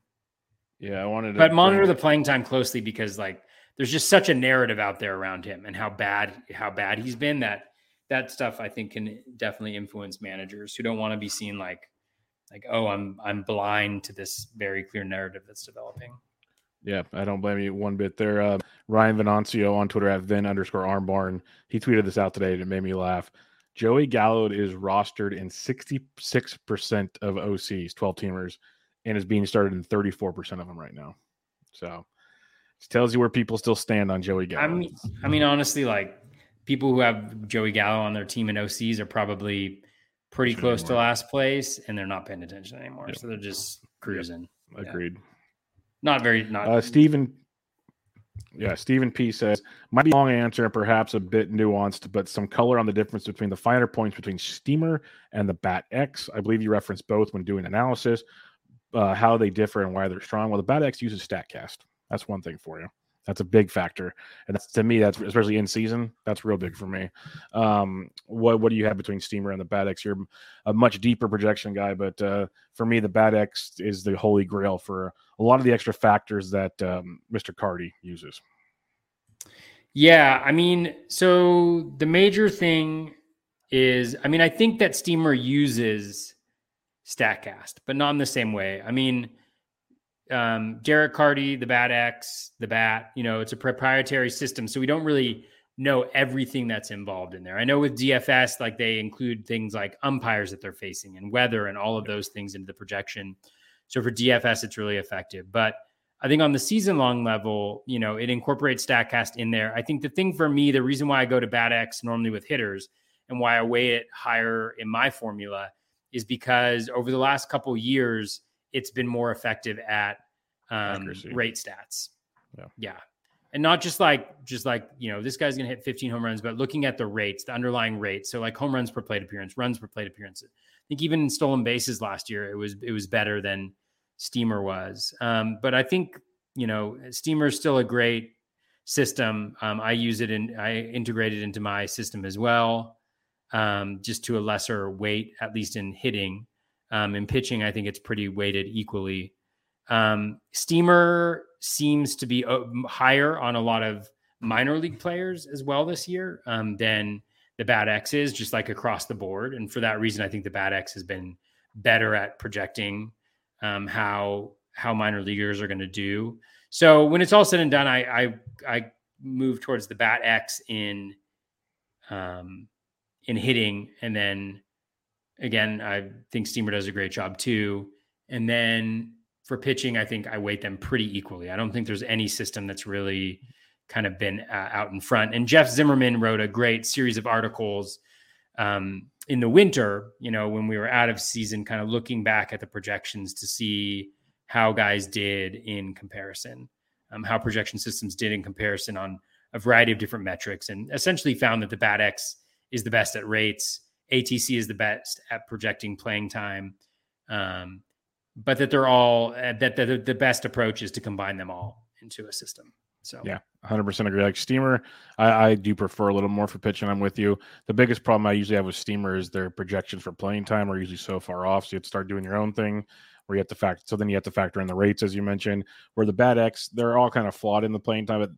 Yeah, I wanted to but monitor the playing time closely because like there's just such a narrative out there around him and how bad how bad he's been that that stuff I think can definitely influence managers who don't want to be seen like like oh I'm I'm blind to this very clear narrative that's developing. Yeah, I don't blame you one bit there. Uh, Ryan Venancio on Twitter at Vin underscore Armbarn. He tweeted this out today and it made me laugh. Joey Gallo is rostered in 66% of OCs, 12 teamers, and is being started in 34% of them right now. So it tells you where people still stand on Joey Gallo. I mean, I mean, honestly, like people who have Joey Gallo on their team in OCs are probably pretty close anymore. to last place, and they're not paying attention anymore. Yep. So they're just cruising. Yep. Agreed. Yeah. Not very. Not uh, Stephen. Yeah, Stephen P says might be a long answer and perhaps a bit nuanced, but some color on the difference between the finer points between Steamer and the Bat X. I believe you referenced both when doing analysis, uh, how they differ and why they're strong. Well, the Bat X uses Statcast. That's one thing for you. That's a big factor, and that's, to me, that's especially in season. That's real big for me. Um, what what do you have between Steamer and the Bat X? You're a much deeper projection guy, but uh, for me, the Bat X is the holy grail for a lot of the extra factors that um, Mr. Carty uses. Yeah, I mean, so the major thing is, I mean, I think that Steamer uses Statcast, but not in the same way. I mean um, Derek Carty, the Bat X, the Bat. You know, it's a proprietary system, so we don't really know everything that's involved in there. I know with DFS, like they include things like umpires that they're facing and weather and all of those things into the projection. So for DFS, it's really effective. But I think on the season long level, you know, it incorporates StatCast in there. I think the thing for me, the reason why I go to Bat X normally with hitters and why I weigh it higher in my formula is because over the last couple years, it's been more effective at um, rate stats. Yeah. yeah. And not just like, just like, you know, this guy's going to hit 15 home runs, but looking at the rates, the underlying rates. So like home runs per plate appearance, runs per plate appearance. I think even in stolen bases last year, it was, it was better than Steamer was. Um, but I think, you know, Steamer is still a great system. Um, I use it and I integrate it into my system as well, um, just to a lesser weight, at least in hitting. Um, in pitching, I think it's pretty weighted equally. Um, Steamer seems to be uh, higher on a lot of minor league players as well this year um, than the Bat X is, just like across the board. And for that reason, I think the Bat X has been better at projecting um, how how minor leaguers are going to do. So when it's all said and done, I I, I move towards the Bat X in um, in hitting, and then again, I think Steamer does a great job too. And then for pitching, I think I weight them pretty equally. I don't think there's any system that's really kind of been uh, out in front. And Jeff Zimmerman wrote a great series of articles um, in the winter, you know, when we were out of season, kind of looking back at the projections to see how guys did in comparison, um, how projection systems did in comparison on a variety of different metrics and essentially found that the Bat X is the best at rates. ATC is the best at projecting playing time. Um, but that they're all uh, that the, the best approach is to combine them all into a system. So yeah, 100% agree. Like Steamer, I, I, do prefer a little more for pitching. I'm with you. The biggest problem I usually have with Steamer is their projections for playing time are usually so far off. So you have to start doing your own thing where you have to factor. So then you have to factor in the rates, as you mentioned, where the Bat X, they're all kind of flawed in the playing time. But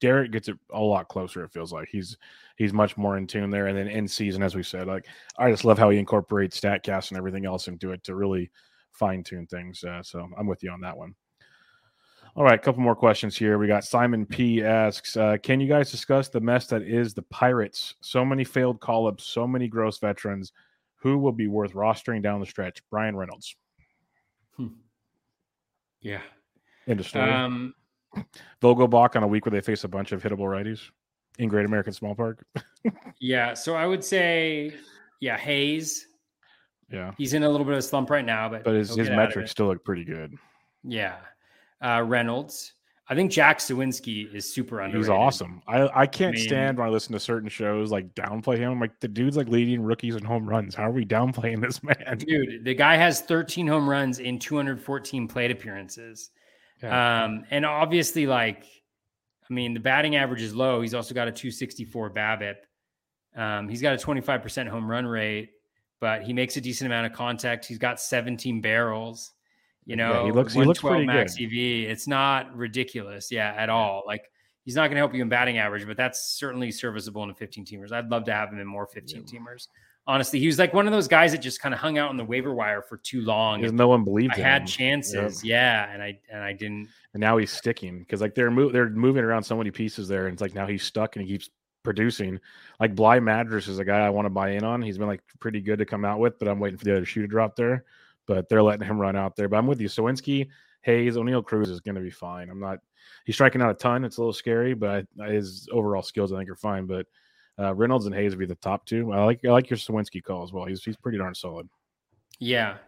Derek gets it a lot closer. It feels like he's he's much more in tune there. And then in season, as we said, like I just love how he incorporates Statcast and everything else into it to really fine tune things. Uh, so I'm with you on that one. All right, a couple more questions here. We got Simon P asks, uh, can you guys discuss the mess that is the Pirates? So many failed call ups, so many gross veterans. Who will be worth rostering down the stretch? Bryan Reynolds. Hmm. Yeah. Industry. Um, Vogelbach on a week where they face a bunch of hittable righties in Great American Small Park. [LAUGHS] yeah. So I would say, yeah, Hayes. Yeah. He's in a little bit of a slump right now, but but his, his metrics still look pretty good. Yeah uh, Reynolds. I think Jack Suwinski is super underrated. He's awesome. I, I can't I mean, stand when I listen to certain shows like downplay him. I'm like the dude's like leading rookies in home runs. How are we downplaying this [LAUGHS] man? Dude, the guy has 13 home runs in 214 plate appearances. Yeah. Um, and obviously, like, I mean, the batting average is low. He's also got a 264 BABIP. Um, he's got a 25% home run rate, but he makes a decent amount of contact. He's got 17 barrels. You know, yeah, he looks he looks pretty max good. EV. It's not ridiculous, yeah, at all. Like he's not going to help you in batting average, but that's certainly serviceable in a 15 teamers. I'd love to have him in more 15 yeah. teamers. Honestly, he was like one of those guys that just kind of hung out on the waiver wire for too long. Because no one believed I him. had chances, yep. yeah, and I and I didn't. And now he's sticking because like they're mo- they're moving around so many pieces there, and it's like now he's stuck and he keeps producing. Like Bligh Madris is a guy I want to buy in on. He's been like pretty good to come out with, but I'm waiting for the other shoe to drop there but they're letting him run out there. But I'm with you. Suwinski, Hayes, Oneil Cruz is going to be fine. I'm not. He's striking out a ton. It's a little scary, but his overall skills I think are fine. But uh, Reynolds and Hayes would be the top two. I like I like your Suwinski call as well. He's he's pretty darn solid. Yeah,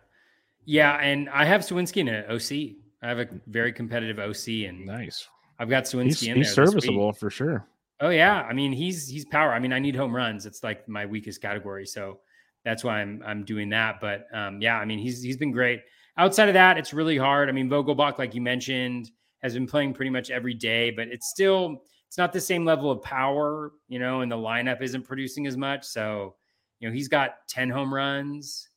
yeah, and I have Suwinski in an OC. I have a very competitive OC, and nice. I've got Suwinski he's, in he's serviceable for sure. Oh yeah, I mean he's he's power. I mean I need home runs. It's like my weakest category. So that's why I'm I'm doing that. But um, yeah, I mean he's he's been great. Outside of that, it's really hard. I mean Vogelbach, like you mentioned, has been playing pretty much every day, but it's still it's not the same level of power, you know, and the lineup isn't producing as much. So you know he's got ten home runs,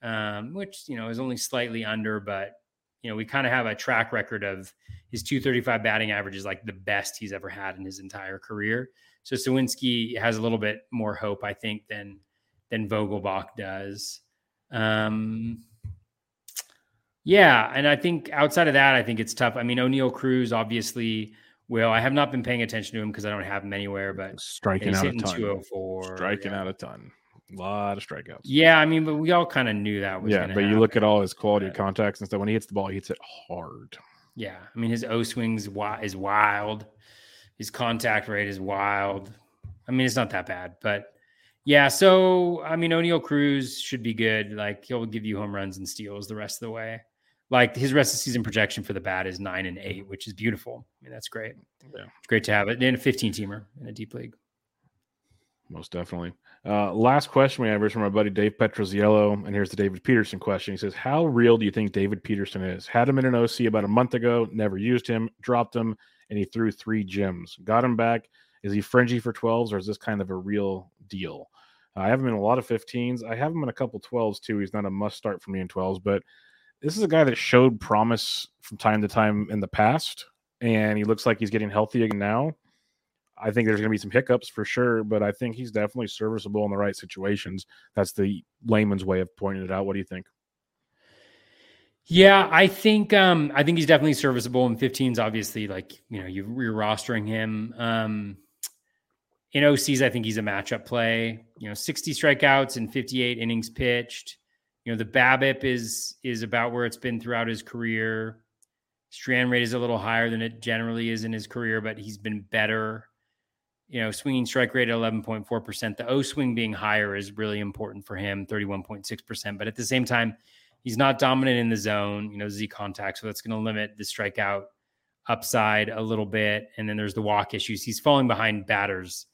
um, which you know is only slightly under, but you know we kind of have a track record of his 235 batting average is like the best he's ever had in his entire career. So Suwinski has a little bit more hope, I think, than than Vogelbach does. Um, yeah, and I think outside of that, I think it's tough. I mean, Oneil Cruz obviously will. I have not been paying attention to him because I don't have him anywhere, but striking out a ton. 204. Striking yeah. out a ton. A lot of strikeouts. Yeah, I mean, but we all kind of knew that was. Yeah, but happen. you look at all his quality of contacts and stuff. When he hits the ball, he hits it hard. Yeah, I mean, his O swings is wild. His contact rate is wild. I mean, it's not that bad, but yeah, so I mean, Oneil Cruz should be good. Like he'll give you home runs and steals the rest of the way. Like his rest of season projection for the bat is nine and eight, which is beautiful. I mean, that's great. Yeah. It's great to have it in a 15 teamer in a deep league. Most definitely. Uh, last question we have is from our buddy Dave Petroziello, and here's the David Peterson question. He says, "How real do you think David Peterson is? Had him in an OC about a month ago, never used him, dropped him, and he threw three gems. Got him back. Is he fringy for 12s, or is this kind of a real deal?" I have him in a lot of 15s. I have him in a couple 12s too. He's not a must start for me in 12s, but this is a guy that showed promise from time to time in the past, and he looks like he's getting healthy again now. I think there's going to be some hiccups for sure, but I think he's definitely serviceable in the right situations. That's the layman's way of pointing it out. What do you think? Yeah, I think um, I think he's definitely serviceable in 15s. Obviously, like you know, you, are rostering him. Um, in OCs, I think he's a matchup play. You know, 60 strikeouts and 58 innings pitched. You know, the BABIP is is about where it's been throughout his career. Strand rate is a little higher than it generally is in his career, but he's been better. You know, swinging strike rate at 11.4%. The O swing being higher is really important for him, 31.6%. But at the same time, he's not dominant in the zone, you know, Z contact. So that's going to limit the strikeout upside a little bit. And then there's the walk issues. He's falling behind batters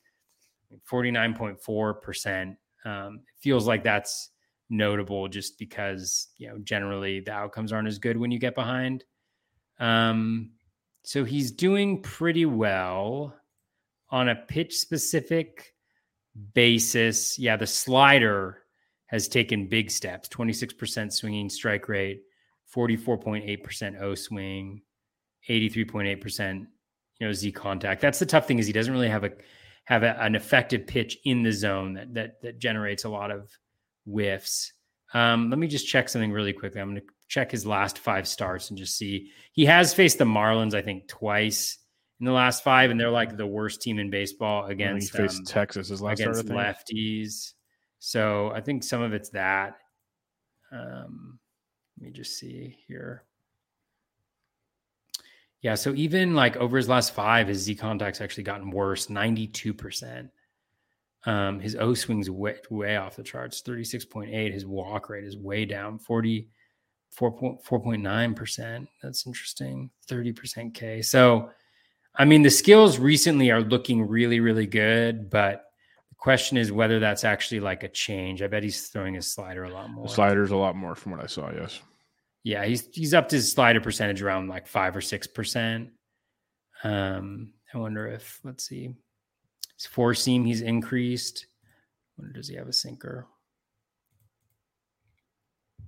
49.4%. Um, feels like that's notable just because, you know, generally the outcomes aren't as good when you get behind. Um, so he's doing pretty well on a pitch specific basis. Yeah, the slider has taken big steps 26% swinging strike rate, 44.8% O swing, 83.8% you know Z contact. That's the tough thing is he doesn't really have a have a, an effective pitch in the zone that that that generates a lot of whiffs. Um, let me just check something really quickly. I'm going to check his last five starts and just see. He has faced the Marlins, I think, twice in the last five, and they're like the worst team in baseball against um, Texas his last against start, lefties. So I think some of it's that. Um, let me just see here. Yeah, so even like over his last five, his Z contact's actually gotten worse, 92%. Um, his O swing's way, way off the charts, 36.8. His walk rate is way down, 44.9%. That's interesting. 30% K. So, I mean, the skills recently are looking really, really good, but the question is whether that's actually like a change. I bet he's throwing his slider a lot more. The slider's a lot more from what I saw, yes. Yeah, he's he's up to his slider percentage around like five or six percent. Um, I wonder if let's see, his four seam he's increased. When does he have a sinker?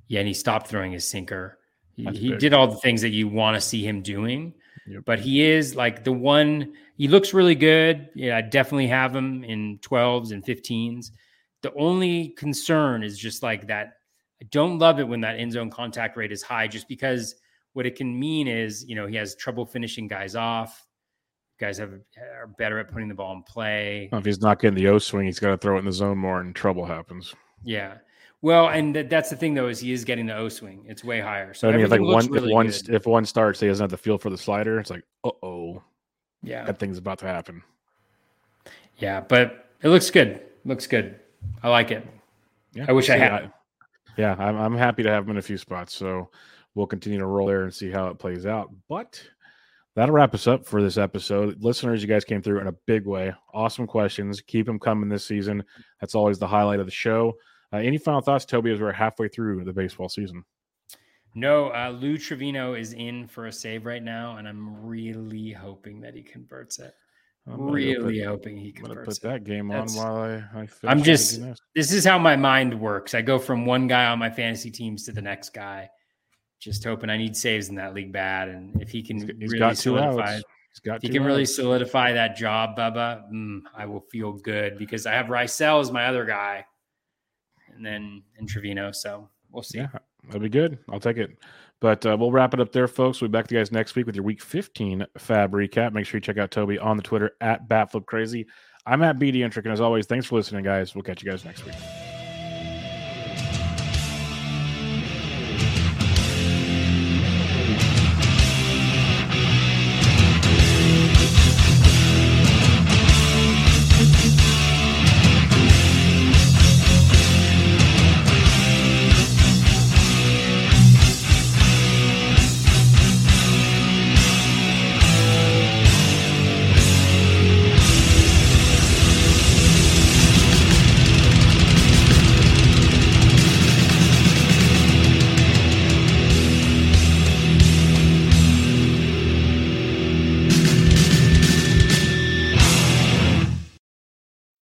Yeah, and he stopped throwing his sinker. He, he did all the things that you want to see him doing, yep. but he is like the one. He looks really good. Yeah, I definitely have him in 12s and 15s. The only concern is just like that I don't love it when that end zone contact rate is high, just because what it can mean is, you know, he has trouble finishing guys off. Guys have are better at putting the ball in play. Well, if he's not getting the O swing, he's got to throw it in the zone more, and trouble happens. Yeah. Well, and th- that's the thing though is he is getting the O swing. It's way higher. So I mean, if like one really if one good. if one starts, he doesn't have the feel for the slider. It's like, uh oh, yeah, that thing's about to happen. Yeah, but it looks good. Looks good. I like it. Yeah, I wish I had yeah, I'm, I'm happy to have him in a few spots. So we'll continue to roll there and see how it plays out. But that'll wrap us up for this episode. Listeners, you guys came through in a big way. Awesome questions. Keep them coming this season. That's always the highlight of the show. Uh, any final thoughts, Toby, as we're halfway through the baseball season? No, uh, Lou Trivino is in for a save right now, and I'm really hoping that he converts it. I'm really put, hoping he can put that game on while I, I I'm just this is how my mind works. I go from one guy on my fantasy teams to the next guy, just hoping I need saves in that league bad. And if he can he's, really solidify, he's got if he can outs. really solidify that job, Bubba, mm, I will feel good because I have Raisel as my other guy, and then and Trivino. So we'll see. Yeah, that'll be good. I'll take it. But uh, we'll wrap it up there, folks. We'll be back to you guys next week with your week 15 fab recap. Make sure you check out Toby on the Twitter at BatFlipCrazy. I'm at BD Intric, and as always, thanks for listening, guys. We'll catch you guys next week.